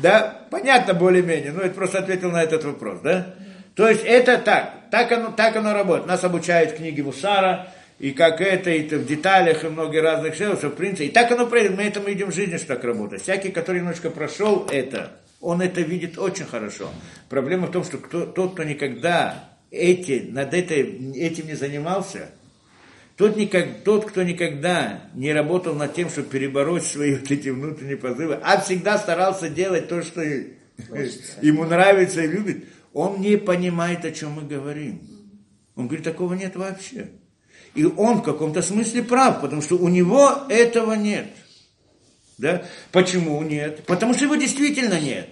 Да, понятно более-менее, ну это просто ответил на этот вопрос, да? То есть это так, так оно, так оно работает. Нас обучают книги Мусара, и как это, и это в деталях, и многие разных что в принципе, и так оно происходит, мы этому идем в жизни, что так работает. Всякий, который немножко прошел это, он это видит очень хорошо. Проблема в том, что кто, тот, кто никогда эти, над этой, этим не занимался, тот, никак, тот, кто никогда не работал над тем, чтобы перебороть свои вот эти внутренние позывы, а всегда старался делать то, что ему нравится и любит, он не понимает, о чем мы говорим. Он говорит, такого нет вообще. И он в каком-то смысле прав, потому что у него этого нет. Да? Почему нет? Потому что его действительно нет.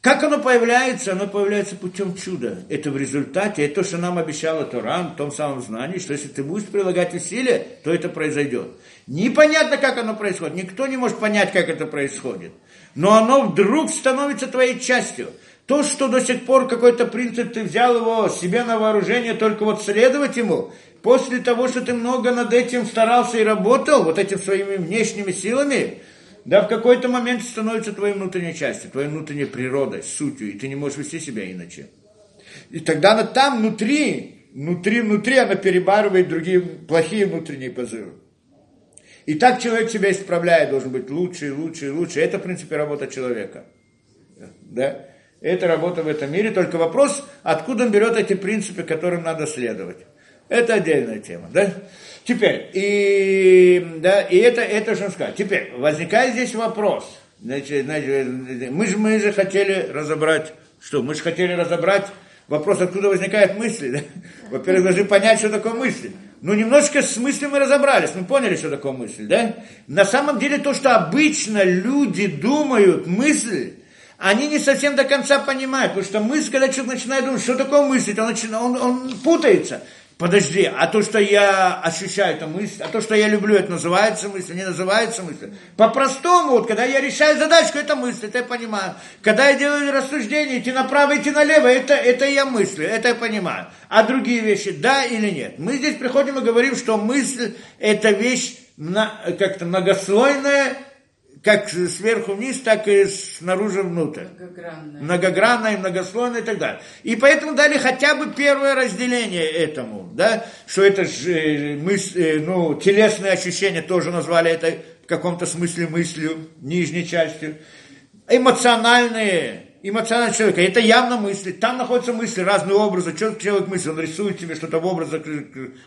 Как оно появляется? Оно появляется путем чуда. Это в результате, это то, что нам обещала Торам, в том самом знании, что если ты будешь прилагать усилия, то это произойдет. Непонятно, как оно происходит. Никто не может понять, как это происходит. Но оно вдруг становится твоей частью. То, что до сих пор какой-то принцип, ты взял его себе на вооружение, только вот следовать ему, после того, что ты много над этим старался и работал, вот этими своими внешними силами, да, в какой-то момент становится твоей внутренней частью, твоей внутренней природой, сутью, и ты не можешь вести себя иначе. И тогда она там внутри, внутри, внутри она перебарывает другие плохие внутренние позывы. И так человек себя исправляет, должен быть лучше и лучше и лучше. Это, в принципе, работа человека. Да? Это работа в этом мире. Только вопрос, откуда он берет эти принципы, которым надо следовать. Это отдельная тема. Да? Теперь, и, да, и это, это сказать. Теперь, возникает здесь вопрос. Значит, значит, мы, же, мы же хотели разобрать, что? Мы же хотели разобрать вопрос, откуда возникают мысли. Да? Во-первых, должны понять, что такое мысли. Ну, немножко с мыслью мы разобрались, мы поняли, что такое мысль, да? На самом деле, то, что обычно люди думают, мысль, они не совсем до конца понимают, потому что мысль, когда человек начинает думать, что такое мысль, он, начинает, он, он путается. Подожди, а то, что я ощущаю, это мысль, а то, что я люблю, это называется мысль, не называется мысль. По-простому, вот, когда я решаю задачку, это мысль, это я понимаю. Когда я делаю рассуждение, идти направо, идти налево, это, это я мыслю, это я понимаю. А другие вещи, да или нет? Мы здесь приходим и говорим, что мысль – это вещь как-то многослойная, как сверху вниз, так и снаружи внутрь. Многогранная. Многогранная, многослойная и так далее. И поэтому дали хотя бы первое разделение этому, да, что это же э, мысль, э, ну, телесные ощущения тоже назвали это в каком-то смысле мыслью, нижней частью. Эмоциональные, эмоциональный человек, это явно мысли. Там находятся мысли, разные образы. Что человек мыслит? Он рисует себе что-то в образах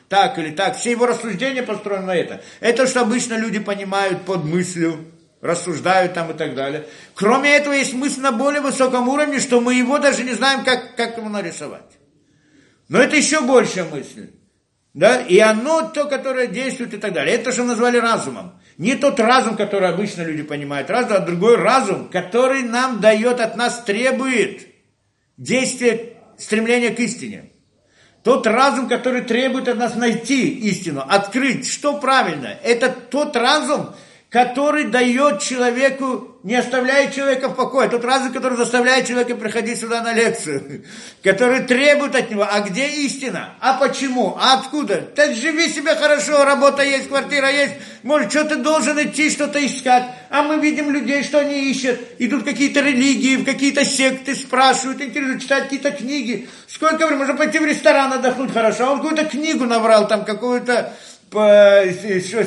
так или так. Все его рассуждения построены на это. Это, что обычно люди понимают под мыслью рассуждают там и так далее. Кроме этого, есть мысль на более высоком уровне, что мы его даже не знаем, как, как его нарисовать. Но это еще большая мысль. Да? И оно то, которое действует и так далее. Это что назвали разумом. Не тот разум, который обычно люди понимают, разум, а другой разум, который нам дает от нас, требует действия, стремления к истине. Тот разум, который требует от нас найти истину, открыть, что правильно. Это тот разум, который дает человеку, не оставляет человека в покое. Тот разум, который заставляет человека приходить сюда на лекцию, который требует от него, а где истина? А почему? А откуда? Ты живи себе хорошо, работа есть, квартира есть, может, что ты должен идти, что-то искать. А мы видим людей, что они ищут. Идут какие-то религии, в какие-то секты, спрашивают, интересуют, читают какие-то книги. Сколько времени? Можно пойти в ресторан отдохнуть хорошо. А он какую-то книгу набрал, там какую-то по, что,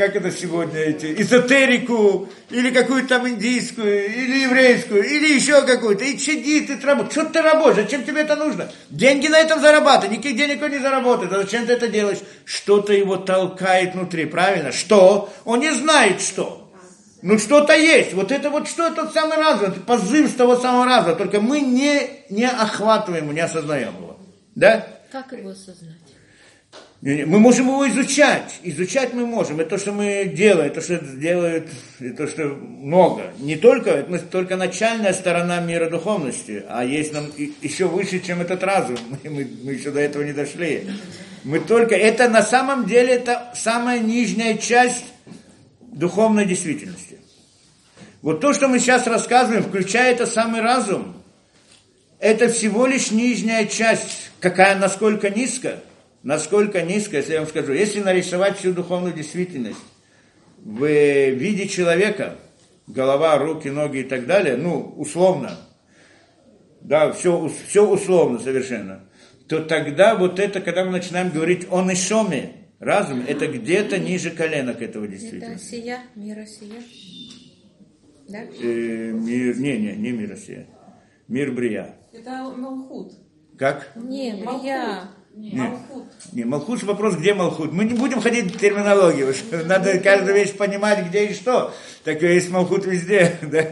как это сегодня, эти, эзотерику, или какую-то там индийскую, или еврейскую, или еще какую-то, и сидит, и работает. Что ты работаешь? Зачем тебе это нужно? Деньги на этом зарабатывай, никаких денег он не заработает. А зачем ты это делаешь? Что-то его толкает внутри, правильно? Что? Он не знает, что. Ну что-то есть. Вот это вот что, тот самый разум, это позыв с того самого разума. Только мы не, не охватываем не осознаем его. Да? Как его осознать? Мы можем его изучать. Изучать мы можем. Это то, что мы делаем, то, что делают, то, что много. Не только, это только начальная сторона мира духовности, а есть нам еще выше, чем этот разум. Мы, мы, мы еще до этого не дошли. Мы только, это на самом деле, это самая нижняя часть духовной действительности. Вот то, что мы сейчас рассказываем, включая это самый разум, это всего лишь нижняя часть, какая, насколько низко – насколько низко, если я вам скажу, если нарисовать всю духовную действительность в виде человека, голова, руки, ноги и так далее, ну, условно, да, все, все условно совершенно, то тогда вот это, когда мы начинаем говорить о нишоме, разум, это где-то ниже коленок этого действительно. Это сия, мира сия. Да? Э, мир, не, не, не мира сия. Мир Брия. Это Малхут. Как? Не, Брия. Не, Малхут. Не, Малхут вопрос, где Малхут. Мы не будем ходить в терминологию. Надо каждую вещь понимать, где и что. Так есть Малхут везде. Да,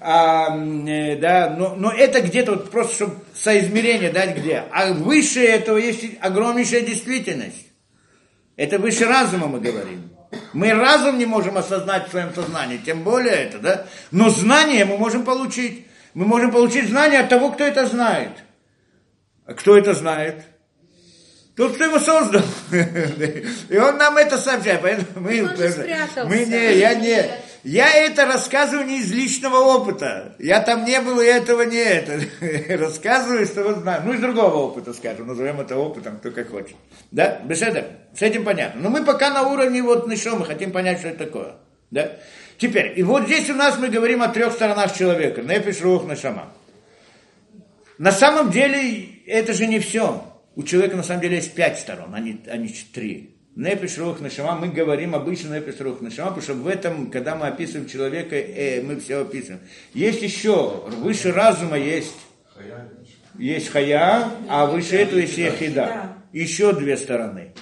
а, э, да но, но это где-то вот просто, чтобы соизмерение дать где. А выше этого есть огромнейшая действительность. Это выше разума мы говорим. Мы разум не можем осознать в своем сознании, тем более это, да? Но знание мы можем получить. Мы можем получить знание от того, кто это знает. А кто это знает? Тот, кто его создал. И он нам это сообщает. Поэтому мы, мы не, я не. Я это рассказываю не из личного опыта. Я там не был, и этого не это. Рассказываю, что вот знаю. Ну, из другого опыта, скажем. Назовем это опытом, кто как хочет. Да? Беседа? С этим понятно. Но мы пока на уровне вот нашего, мы хотим понять, что это такое. Да? Теперь, и вот здесь у нас мы говорим о трех сторонах человека. Нефиш, рух, нашама. На самом деле, это же не все у человека на самом деле есть пять сторон, а не, а не три. Непиш рух нашама, мы говорим обычно непиш рух нашама, потому что в этом, когда мы описываем человека, э, мы все описываем. Есть еще, выше разума есть, есть хая, а выше этого есть ехида. Еще две стороны.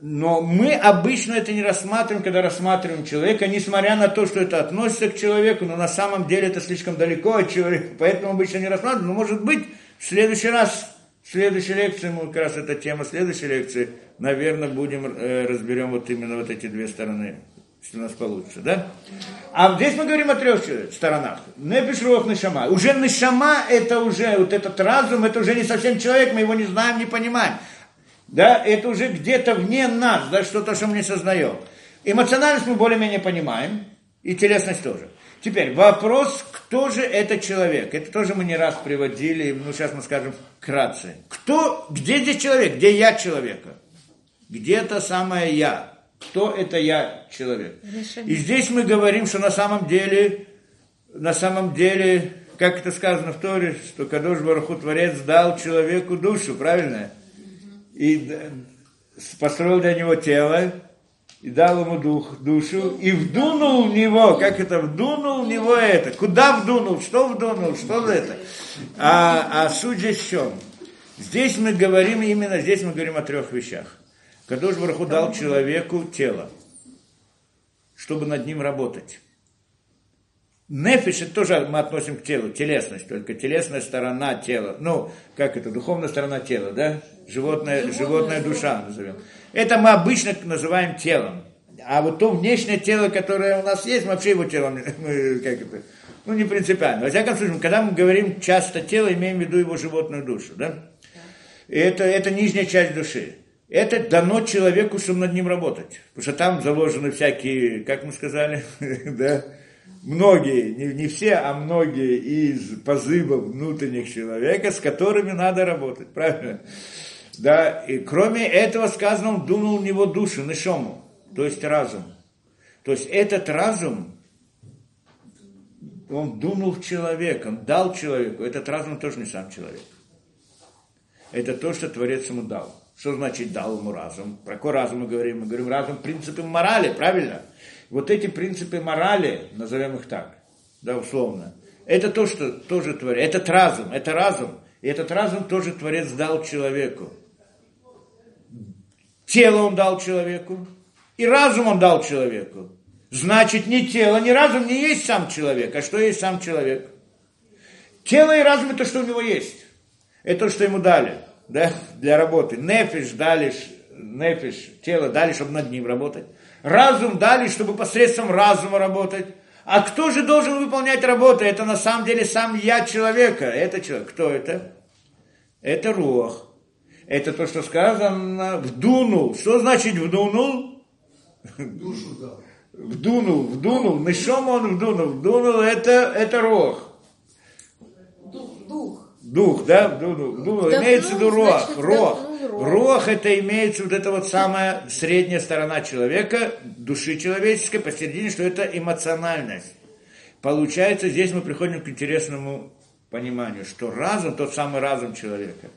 Но мы обычно это не рассматриваем, когда рассматриваем человека, несмотря на то, что это относится к человеку, но на самом деле это слишком далеко от человека, поэтому обычно не рассматриваем. Но может быть, в следующий раз в следующей лекции, мы как раз эта тема следующей лекции, наверное, будем, э, разберем вот именно вот эти две стороны если у нас получится, да? А здесь мы говорим о трех сторонах. Нефиш, рух, нишама. Уже нишама это уже, вот этот разум, это уже не совсем человек, мы его не знаем, не понимаем. Да, это уже где-то вне нас, да, что-то, что мы не сознаем. Эмоциональность мы более-менее понимаем, и телесность тоже. Теперь вопрос, кто же это человек? Это тоже мы не раз приводили, ну сейчас мы скажем вкратце. Кто, где здесь человек? Где я человека? Где это самое я? Кто это я человек? И здесь мы говорим, что на самом деле, на самом деле, как это сказано в Торе, что Кадош Бараху Творец дал человеку душу, правильно? И построил для него тело, и дал ему дух, душу, и вдунул в него, как это, вдунул в него это, куда вдунул, что вдунул, что это. А, а суть здесь в чем? Здесь мы говорим именно, здесь мы говорим о трех вещах. Кадош Бараху дал человеку тело, чтобы над ним работать. Нефиш это тоже мы относим к телу, телесность, только телесная сторона тела. Ну, как это, духовная сторона тела, да? Животная, животная, душа назовем. Это мы обычно называем телом. А вот то внешнее тело, которое у нас есть, мы вообще его телом, мы, как это, ну, не принципиально. Во всяком случае, когда мы говорим часто тело, имеем в виду его животную душу, да? И это, это нижняя часть души. Это дано человеку, чтобы над ним работать. Потому что там заложены всякие, как мы сказали, да, многие, не, не все, а многие из позывов внутренних человека, с которыми надо работать, правильно? Да, и кроме этого сказано, он думал в него душу, нишому, то есть разум. То есть этот разум, он думал в человека, он дал человеку, этот разум тоже не сам человек. Это то, что Творец ему дал. Что значит дал ему разум? Про какой разум мы говорим? Мы говорим разум принципы морали, правильно? Вот эти принципы морали, назовем их так, да, условно, это то, что тоже Творец, этот разум, это разум, и этот разум тоже Творец дал человеку. Тело он дал человеку, и разум он дал человеку. Значит, ни тело, ни разум не есть сам человек. А что есть сам человек? Тело и разум это что у него есть. Это то, что ему дали да, для работы. Нефиш дали, нефиш, тело дали, чтобы над ним работать. Разум дали, чтобы посредством разума работать. А кто же должен выполнять работу? Это на самом деле сам я человека. Это человек. Кто это? Это рух. Это то, что сказано, вдунул. Что значит вдунул? Душу дал. Вдунул, вдунул. Мешом он вдунул. Вдунул это, это рох. Дух. Дух. Да, вдунул. вдунул. Имеется в виду рох. значит, Рох. Рох это имеется вот эта вот самая средняя сторона человека, души человеческой, посередине, что это эмоциональность. Получается, здесь мы приходим к интересному пониманию, что разум, тот самый разум человека,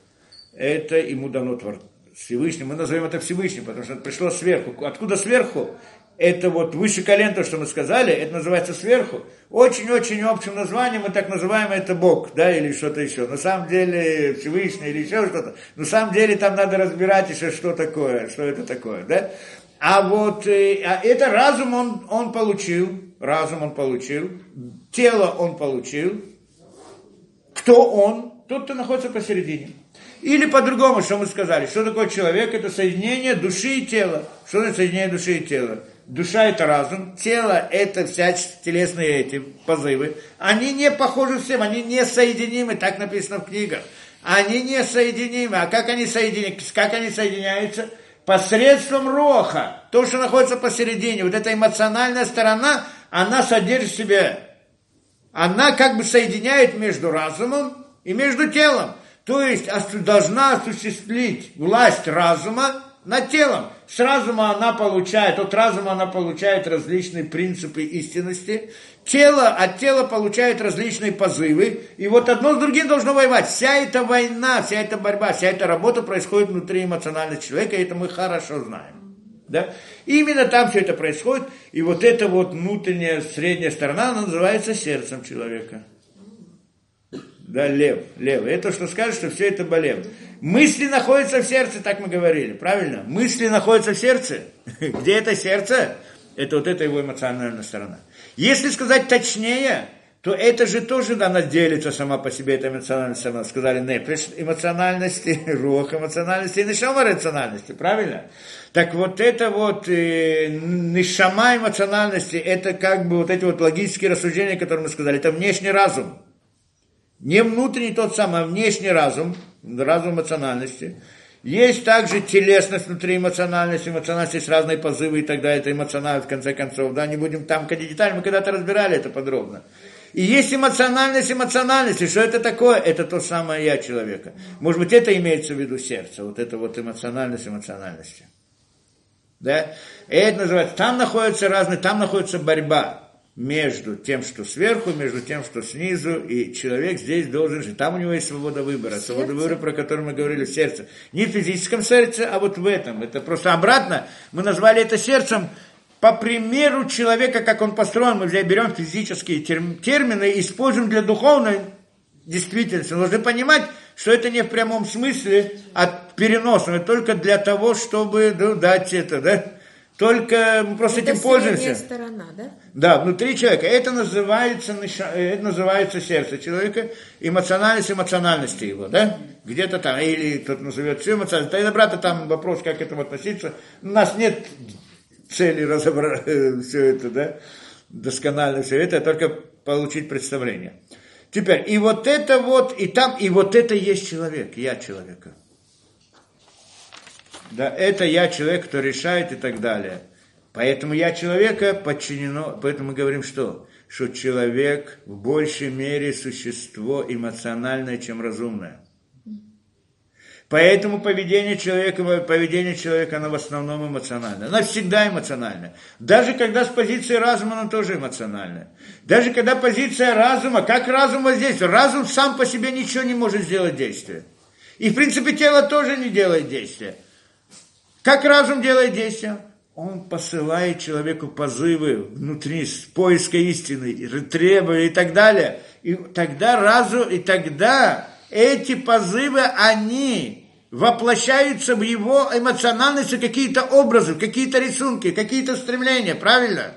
это ему дано твор... Всевышний. Мы назовем это Всевышним, потому что это пришло сверху. Откуда сверху? Это вот выше колен, то, что мы сказали, это называется сверху. Очень-очень общим названием мы так называем это Бог, да, или что-то еще. На самом деле Всевышний или еще что-то. На самом деле там надо разбирать еще, что такое, что это такое, да. А вот э, а это разум он, он получил, разум он получил, тело он получил. Кто он? Тот, кто находится посередине. Или по-другому, что мы сказали, что такое человек? Это соединение души и тела. Что это соединение души и тела? Душа это разум, тело это всяческие телесные эти позывы. Они не похожи всем, они не соединимы, так написано в книгах. Они не соединимы. А как они соединяются? Как они соединяются? Посредством роха. То, что находится посередине. Вот эта эмоциональная сторона, она содержит в себе. Она как бы соединяет между разумом и между телом. То есть должна осуществить власть разума над телом. С разума она получает, от разума она получает различные принципы истинности. Тело, от тела получает различные позывы. И вот одно с другим должно воевать. Вся эта война, вся эта борьба, вся эта работа происходит внутри эмоционального человека, это мы хорошо знаем. Да? И именно там все это происходит. И вот эта вот внутренняя средняя сторона, она называется сердцем человека. Да, лев, лев. Это что скажет, что все это болев. Мысли находятся в сердце, так мы говорили, правильно? Мысли находятся в сердце. Где это сердце? Это вот эта его эмоциональная сторона. Если сказать точнее, то это же тоже она делится сама по себе, эта эмоциональность, сама сказали, нефеш эмоциональности, рух эмоциональности и нишама рациональности, правильно? Так вот это вот э, нишама эмоциональности, это как бы вот эти вот логические рассуждения, которые мы сказали, это внешний разум. Не внутренний тот самый, а внешний разум, разум эмоциональности. Есть также телесность внутри эмоциональности, эмоциональность есть разные позывы и далее, это эмоциональность в конце концов, да, не будем там ходить детально, мы когда-то разбирали это подробно. И есть эмоциональность эмоциональности. Что это такое? Это то самое я человека. Может быть, это имеется в виду сердце. Вот это вот эмоциональность эмоциональности. Да? И это называется, там находятся разные, там находится борьба между тем, что сверху, между тем, что снизу, и человек здесь должен жить. Там у него есть свобода выбора, сердце? свобода выбора, про которую мы говорили, в сердце. Не в физическом сердце, а вот в этом. Это просто обратно. Мы назвали это сердцем, по примеру человека, как он построен, мы берем физические термины и используем для духовной действительности. Мы должны понимать, что это не в прямом смысле, а переносом, это только для того, чтобы ну, дать это, да? Только мы просто это этим пользуемся. сторона, да? Да, внутри человека. Это называется, это называется сердце человека, эмоциональность эмоциональности его, да? Где-то там, или кто-то назовет все эмоциональность. Это, брата, там вопрос, как к этому относиться. У нас нет цели разобрать э, все это, да, досконально все это, а только получить представление. Теперь, и вот это вот, и там, и вот это есть человек, я человека. Да, это я человек, кто решает и так далее. Поэтому я человека подчинено, поэтому мы говорим что? Что человек в большей мере существо эмоциональное, чем разумное. Поэтому поведение человека, поведение человека, оно в основном эмоциональное. Оно всегда эмоциональное. Даже когда с позиции разума, оно тоже эмоциональное. Даже когда позиция разума, как разум воздействует, разум сам по себе ничего не может сделать действие. И в принципе тело тоже не делает действия. Как разум делает действия? Он посылает человеку позывы внутри поиска истины, требования и так далее. И тогда разум, и тогда эти позывы, они воплощаются в его эмоциональности какие-то образы, какие-то рисунки, какие-то стремления, правильно?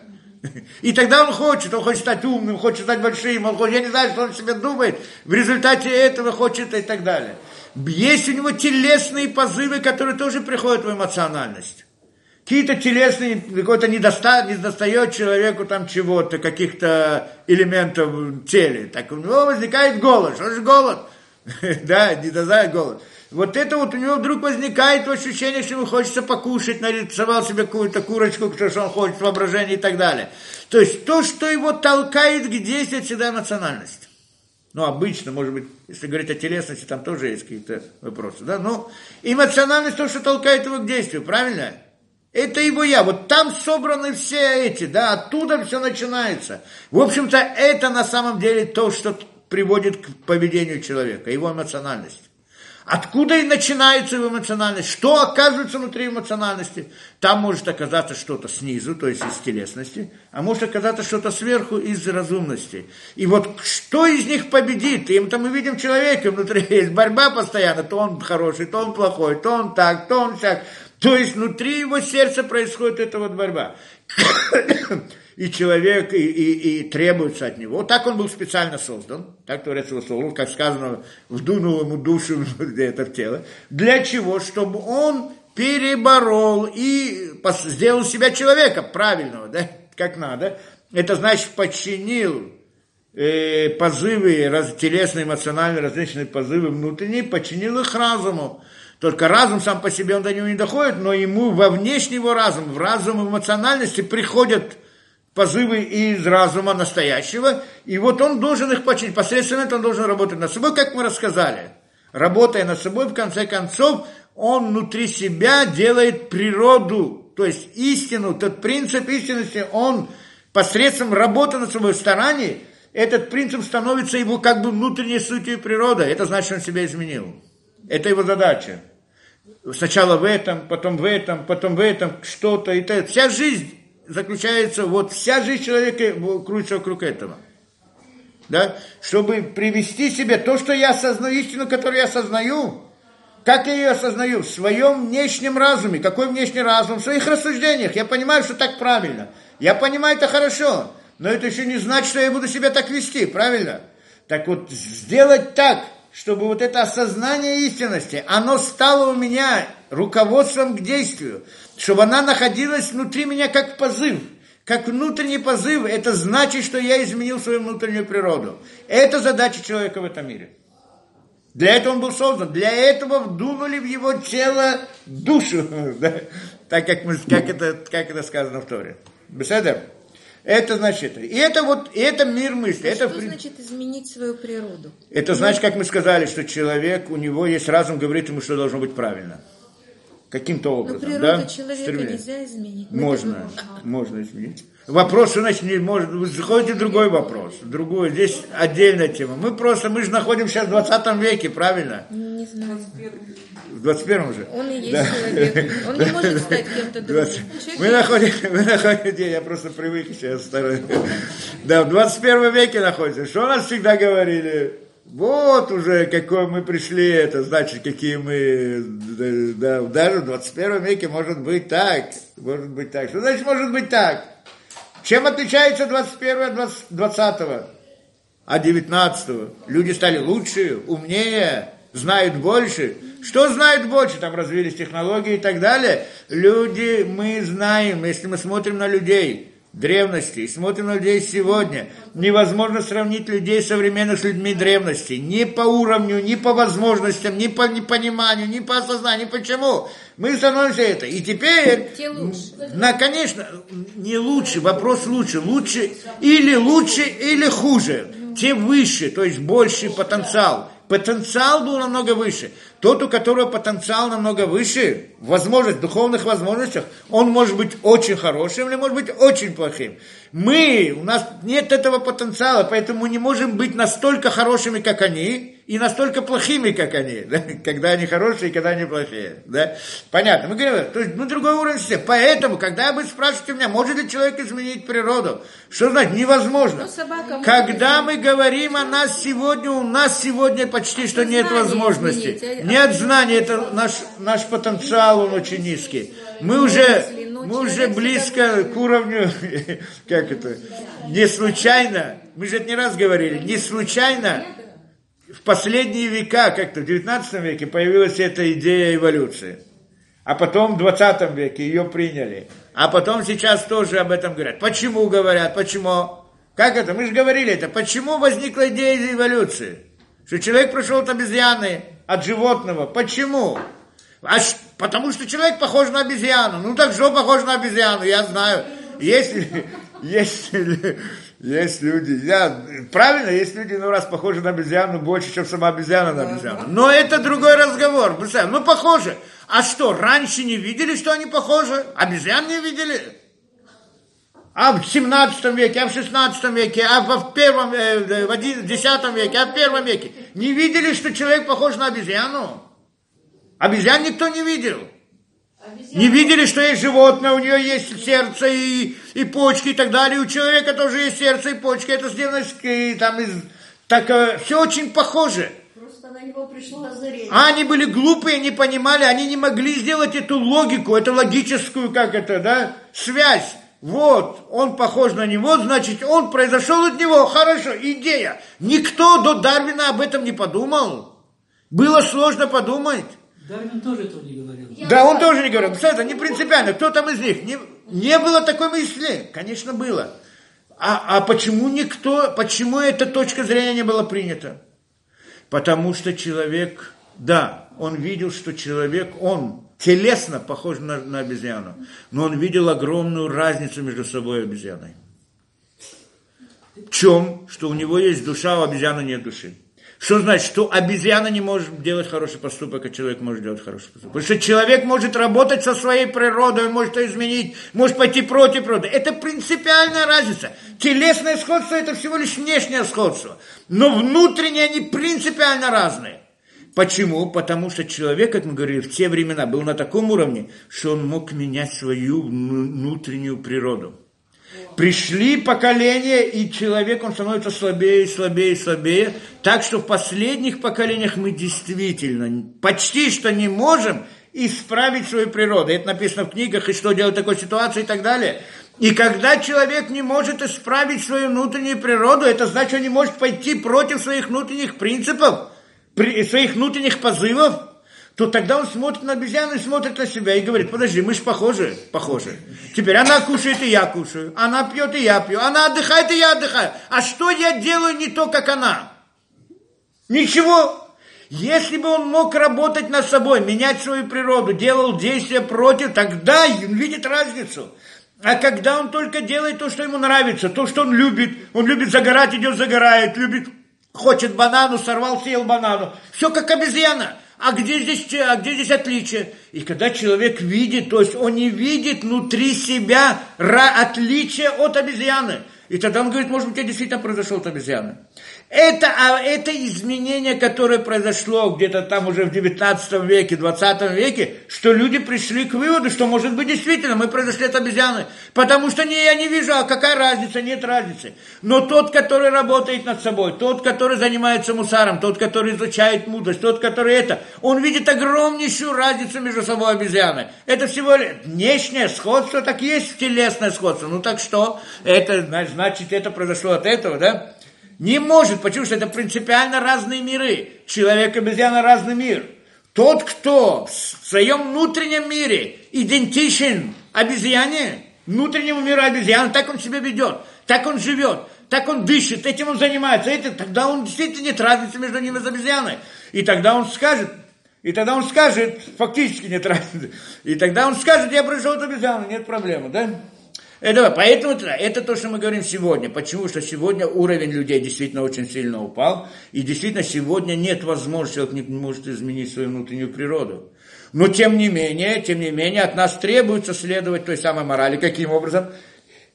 И тогда он хочет, он хочет стать умным, хочет стать большим, он хочет, я не знаю, что он себе думает, в результате этого хочет и так далее. Есть у него телесные позывы, которые тоже приходят в эмоциональность. Какие-то телесные, какой-то недостат, не достает человеку там чего-то, каких-то элементов в теле. Так у него возникает голод. Что же голод? да, не дозает голод. Вот это вот у него вдруг возникает ощущение, что ему хочется покушать, нарисовал себе какую-то курочку, что он хочет, воображение и так далее. То есть то, что его толкает к действию, всегда эмоциональность. Ну, обычно, может быть, если говорить о телесности, там тоже есть какие-то вопросы, да, но эмоциональность то, что толкает его к действию, правильно? Это его я. Вот там собраны все эти, да, оттуда все начинается. В общем-то, это на самом деле то, что приводит к поведению человека, его эмоциональность. Откуда и начинается его эмоциональность? Что оказывается внутри эмоциональности? Там может оказаться что-то снизу, то есть из телесности, а может оказаться что-то сверху из разумности. И вот что из них победит? И это мы видим человека, внутри есть борьба постоянно, то он хороший, то он плохой, то он так, то он так. То есть внутри его сердца происходит эта вот борьба и человек, и, и, и требуется от него. Вот так он был специально создан, так Творец его создал, как сказано, вдунул ему душу где-то в тело. Для чего? Чтобы он переборол и сделал себя человека правильного, да, как надо. Это значит, подчинил э, позывы, раз, телесные, эмоциональные, различные позывы внутренние, подчинил их разуму. Только разум сам по себе он до него не доходит, но ему во внешний его разум, в разум эмоциональности приходят позывы из разума настоящего, и вот он должен их починить. Посредством этого он должен работать над собой, как мы рассказали. Работая над собой, в конце концов, он внутри себя делает природу, то есть истину, тот принцип истинности, он посредством работы над собой, стараний, этот принцип становится его как бы внутренней сутью природы. Это значит, он себя изменил. Это его задача. Сначала в этом, потом в этом, потом в этом, что-то. И то. Вся жизнь заключается, вот вся жизнь человека крутится вокруг этого. Да? Чтобы привести себе то, что я осознаю, истину, которую я осознаю, как я ее осознаю? В своем внешнем разуме. Какой внешний разум? В своих рассуждениях. Я понимаю, что так правильно. Я понимаю это хорошо. но это еще не значит, что я буду себя так вести, правильно? Так вот, сделать так, чтобы вот это осознание истинности, оно стало у меня руководством к действию, чтобы она находилась внутри меня как позыв. Как внутренний позыв, это значит, что я изменил свою внутреннюю природу. Это задача человека в этом мире. Для этого он был создан. Для этого вдунули в его тело душу. Да? Так как, мы, как, это, как это сказано в Торе. Беседер? Это значит, и это вот, и это мир мысли. А это, что значит изменить свою природу? это значит, как мы сказали, что человек, у него есть разум, говорит ему, что должно быть правильно. Каким-то Но образом, природу да? человека Стремление. нельзя изменить. Можно, это можно изменить. Вопрос, значит не может, заходите другой вопрос, другой, здесь отдельная тема. Мы просто, мы же находимся в 20 веке, правильно? Не знаю. В 21 уже. Он и есть Да. человек. Он не может стать кем-то другим. 20. Человек Мы находимся, мы находимся, я просто привык сейчас второй. Да, в 21 веке находимся. Что нас всегда говорили? Вот уже какой мы пришли, это значит, какие мы, да, да, даже в 21 веке может быть так, может быть так. Что значит может быть так? Чем отличается 21 от 20, 20 а 19 Люди стали лучше, умнее, знают больше. Что знают больше? Там развились технологии и так далее. Люди, мы знаем, если мы смотрим на людей древности и смотрим на людей сегодня, невозможно сравнить людей современных с людьми древности. Ни по уровню, ни по возможностям, ни по непониманию, ни по осознанию. Почему? Мы становимся это. И теперь, Те лучше. на, конечно, не лучше, вопрос лучше. Лучше или лучше, или хуже. Те выше, то есть больший потенциал. Потенциал был намного выше. Тот, у которого потенциал намного выше, возможность, духовных возможностях, он может быть очень хорошим или может быть очень плохим. Мы, у нас нет этого потенциала, поэтому мы не можем быть настолько хорошими, как они, и настолько плохими, как они, да? когда они хорошие и когда они плохие. Да? Понятно. Мы говорим, то есть мы другой уровень все. Поэтому, когда вы спрашиваете меня, может ли человек изменить природу, что значит невозможно? Ну, собака Когда мы говорим о нас сегодня, у нас сегодня почти что нет возможности. изменить, а- Нет знания, это наш, наш потенциал, он очень низкий. Мы уже, мы уже близко к уровню, как это, не случайно, мы же это не раз говорили, не случайно в последние века, как-то в 19 веке появилась эта идея эволюции. А потом в 20 веке ее приняли. А потом сейчас тоже об этом говорят. Почему говорят? Почему? Как это? Мы же говорили это. Почему возникла идея эволюции? Что человек пришел от обезьяны, от животного. Почему? А потому что человек похож на обезьяну. Ну так что похож на обезьяну? Я знаю. Есть, есть, есть люди, я, правильно, есть люди, ну раз похожи на обезьяну больше, чем сама обезьяна на обезьяну. Но это другой разговор. Ну похожи. А что, раньше не видели, что они похожи? Обезьян не видели? А в 17 веке, а в 16 веке, а в первом, э, в 11, 10 веке, а в первом веке. Не видели, что человек похож на обезьяну? Обезьян никто не видел. Не видели, что есть животное, у нее есть сердце и, и почки и так далее. У человека тоже есть сердце и почки. Это сделано из, и там из... Так все очень похоже. Просто на него пришло озарение. А они были глупые, не понимали, они не могли сделать эту логику, эту логическую, как это, да, связь. Вот, он похож на него, значит, он произошел от него. Хорошо, идея. Никто до Дарвина об этом не подумал. Было сложно подумать. Дарвин тоже этого не говорил. Да, он тоже не говорил. Кстати, это не принципиально. Кто там из них? Не, не было такой мысли. Конечно, было. А, а почему никто, почему эта точка зрения не была принята? Потому что человек, да, он видел, что человек, он телесно похож на, на обезьяну, но он видел огромную разницу между собой и обезьяной. В чем? Что у него есть душа, а у обезьяны нет души. Что значит, что обезьяна не может делать хороший поступок, а человек может делать хороший поступок? Потому что человек может работать со своей природой, он может ее изменить, может пойти против природы. Это принципиальная разница. Телесное сходство – это всего лишь внешнее сходство. Но внутренние они принципиально разные. Почему? Потому что человек, как мы говорили, в те времена был на таком уровне, что он мог менять свою внутреннюю природу. Пришли поколения, и человек, он становится слабее, слабее, слабее. Так что в последних поколениях мы действительно почти что не можем исправить свою природу. Это написано в книгах, и что делать в такой ситуации и так далее. И когда человек не может исправить свою внутреннюю природу, это значит, он не может пойти против своих внутренних принципов, своих внутренних позывов, то тогда он смотрит на обезьяну и смотрит на себя и говорит, подожди, мы же похожи, похожи. Теперь она кушает, и я кушаю. Она пьет, и я пью. Она отдыхает, и я отдыхаю. А что я делаю не то, как она? Ничего. Если бы он мог работать над собой, менять свою природу, делал действия против, тогда он видит разницу. А когда он только делает то, что ему нравится, то, что он любит, он любит загорать, идет загорает, любит, хочет банану, сорвал, съел банану. Все как обезьяна. А где здесь, а где здесь отличие? И когда человек видит, то есть он не видит внутри себя отличие от обезьяны. И тогда он говорит, может быть, я действительно произошел от обезьяны. Это, а, это изменение, которое произошло где-то там уже в 19 веке, 20 веке, что люди пришли к выводу, что, может быть, действительно мы произошли от обезьяны. Потому что не, я не вижу, а какая разница, нет разницы. Но тот, который работает над собой, тот, который занимается мусаром, тот, который изучает мудрость, тот, который это, он видит огромнейшую разницу между собой обезьяны. Это всего лишь внешнее сходство, так есть телесное сходство. Ну так что? Это, значит, это произошло от этого, да? Не может, почему что это принципиально разные миры. Человек и обезьяна разный мир. Тот, кто в своем внутреннем мире идентичен обезьяне, внутреннему миру обезьяны, так он себя ведет, так он живет, так он дышит, этим он занимается, этим, тогда он действительно нет разницы между ним и обезьяной. И тогда он скажет, и тогда он скажет, фактически нет разницы, и тогда он скажет, я пришел от обезьяны, нет проблемы, да? Это, поэтому это то, что мы говорим сегодня. Почему? Что сегодня уровень людей действительно очень сильно упал. И действительно сегодня нет возможности, человек не может изменить свою внутреннюю природу. Но тем не менее, тем не менее, от нас требуется следовать той самой морали. Каким образом?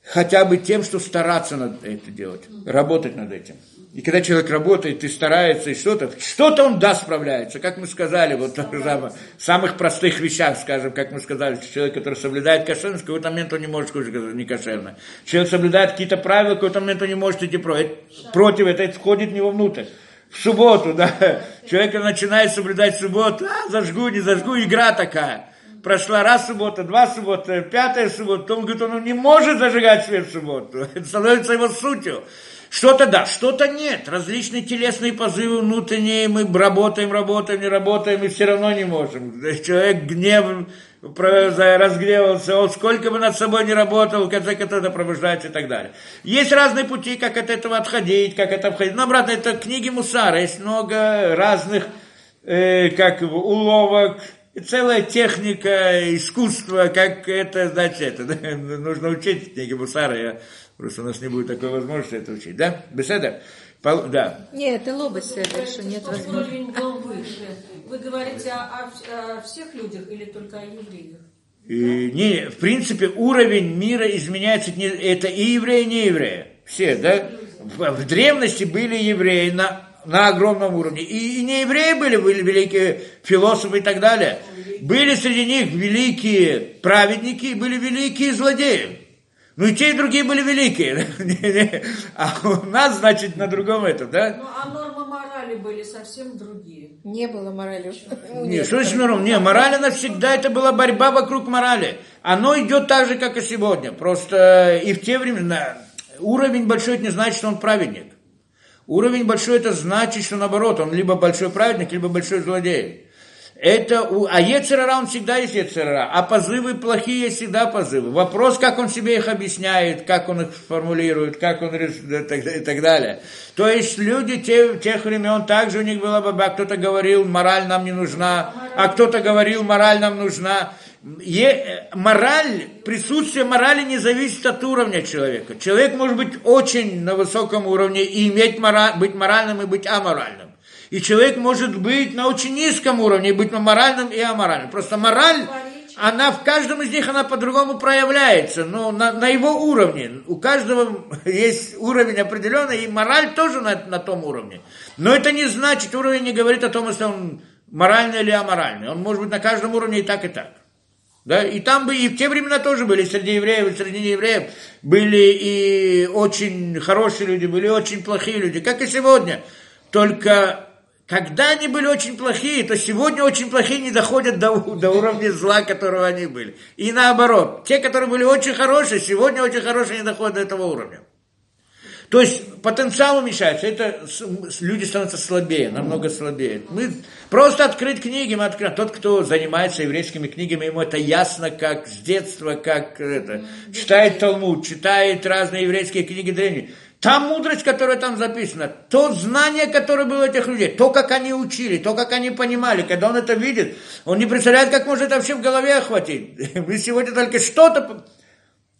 Хотя бы тем, что стараться над это делать, работать над этим. И когда человек работает и старается, и что-то, что-то он да справляется. Как мы сказали, вот в самых простых вещах, скажем, как мы сказали, человек, который соблюдает кошерность, в какой-то момент он не может кушать не кошерно. Человек соблюдает какие-то правила, в какой-то момент он не может идти против. Против это входит в него внутрь. В субботу, да, человек начинает соблюдать субботу, а, зажгу, не зажгу, игра такая. Прошла раз суббота, два суббота, пятая суббота, он говорит, он не может зажигать свет в субботу. Это становится его сутью. Что-то да, что-то нет. Различные телесные позывы внутренние, мы работаем, работаем, не работаем, и все равно не можем. Человек гнев разгневался, он сколько бы над собой не работал, в конце концов это пробуждается и так далее. Есть разные пути, как от этого отходить, как это обходить. Но, обратно, это книги Мусара, есть много разных э, как уловок, целая техника, искусство, как это, значит, это, нужно учить книги Мусара, я Просто у нас не будет такой возможности это учить. Да? Беседа? Пол, да. Нет, это лоба седер, что нет возможности. Уровень был выше. Вы говорите о, о, о всех людях или только о евреях? И, не, в принципе, уровень мира изменяется, это и евреи, и не евреи. Все, да? В, в древности были евреи на, на огромном уровне. И, и не евреи были, были великие философы и так далее. Были среди них великие праведники, были великие злодеи. Ну и те, и другие были великие. А у нас, значит, на другом этом, да? Ну, а нормы морали были совсем другие. Не было морали. Нет, что значит норм? Не, мораль, она всегда, это была борьба вокруг морали. Оно идет так же, как и сегодня. Просто и в те времена уровень большой, это не значит, что он праведник. Уровень большой, это значит, что наоборот, он либо большой праведник, либо большой злодей. Это, а Ецерара, он всегда есть Ецерара, а позывы плохие всегда позывы. Вопрос, как он себе их объясняет, как он их формулирует, как он и так далее. То есть люди те, тех времен также у них была баба, кто-то говорил, мораль нам не нужна, а кто-то говорил, мораль нам нужна. Е, мораль, присутствие морали не зависит от уровня человека. Человек может быть очень на высоком уровне и иметь мораль, быть моральным и быть аморальным. И человек может быть на очень низком уровне, быть моральным и аморальным. Просто мораль, она в каждом из них, она по-другому проявляется, но на, на его уровне. У каждого есть уровень определенный, и мораль тоже на, на том уровне. Но это не значит, уровень не говорит о том, если он моральный или аморальный. Он может быть на каждом уровне и так, и так. Да, и там бы, и в те времена тоже были среди евреев, и среди неевреев были и очень хорошие люди, были очень плохие люди, как и сегодня. Только Когда они были очень плохие, то сегодня очень плохие не доходят до, до уровня зла, которого они были. И наоборот, те, которые были очень хорошие, сегодня очень хорошие не доходят до этого уровня. То есть потенциал уменьшается, это люди становятся слабее, намного слабее. Мы просто открыть книги, мы открыли. Тот, кто занимается еврейскими книгами, ему это ясно, как с детства, как это, читает Талмуд, читает разные еврейские книги древние. Та мудрость, которая там записана, то знание, которое было у этих людей, то, как они учили, то, как они понимали, когда он это видит, он не представляет, как может это вообще в голове охватить. Мы сегодня только что-то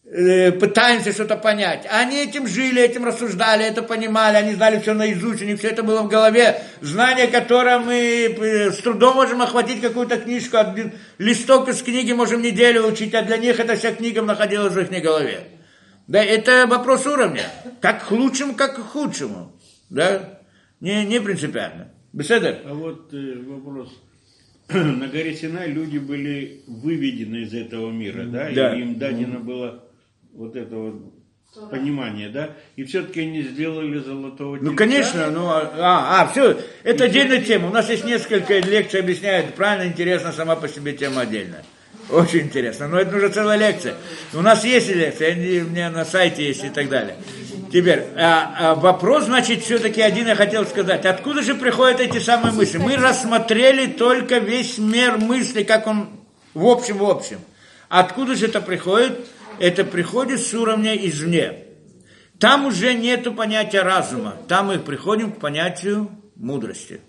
э, пытаемся что-то понять. Они этим жили, этим рассуждали, это понимали, они знали все наизусть, у них все это было в голове. Знание, которое мы э, с трудом можем охватить какую-то книжку, листок из книги можем неделю учить, а для них эта вся книга находилась в их голове. Да, это вопрос уровня. Как к лучшему, как к худшему. Да? Не, не принципиально. Беседер? А вот э, вопрос. На горе Синай люди были выведены из этого мира, да? Да. И им дадено было вот это вот понимание, да? И все-таки они сделали золотого Ну, тельца. конечно, ну, а, а, все, это отдельная тема. У нас есть несколько лекций, объясняют, правильно, интересно, сама по себе тема отдельная. Очень интересно. Но это уже целая лекция. У нас есть лекция, они у меня на сайте есть и так далее. Теперь, а, а вопрос, значит, все-таки один я хотел сказать. Откуда же приходят эти самые мысли? Мы рассмотрели только весь мир мысли, как он в общем, в общем. Откуда же это приходит? Это приходит с уровня извне. Там уже нету понятия разума. Там мы приходим к понятию мудрости.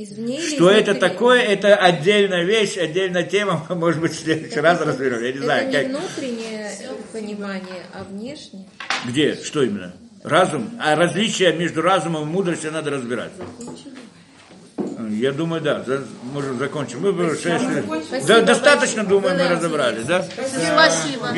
Извне или Что это такое, это отдельная вещь, отдельная тема, может быть, в следующий раз разберем. Я не Это знаю, не как, внутреннее понимание, а внешнее. где, что именно. Разум, а различия между разумом и мудростью надо разбирать. Я думаю, да, можем закончим. Мы шесть- Спасибо Да, достаточно, думаю, мы Было разобрали, да? Спасибо.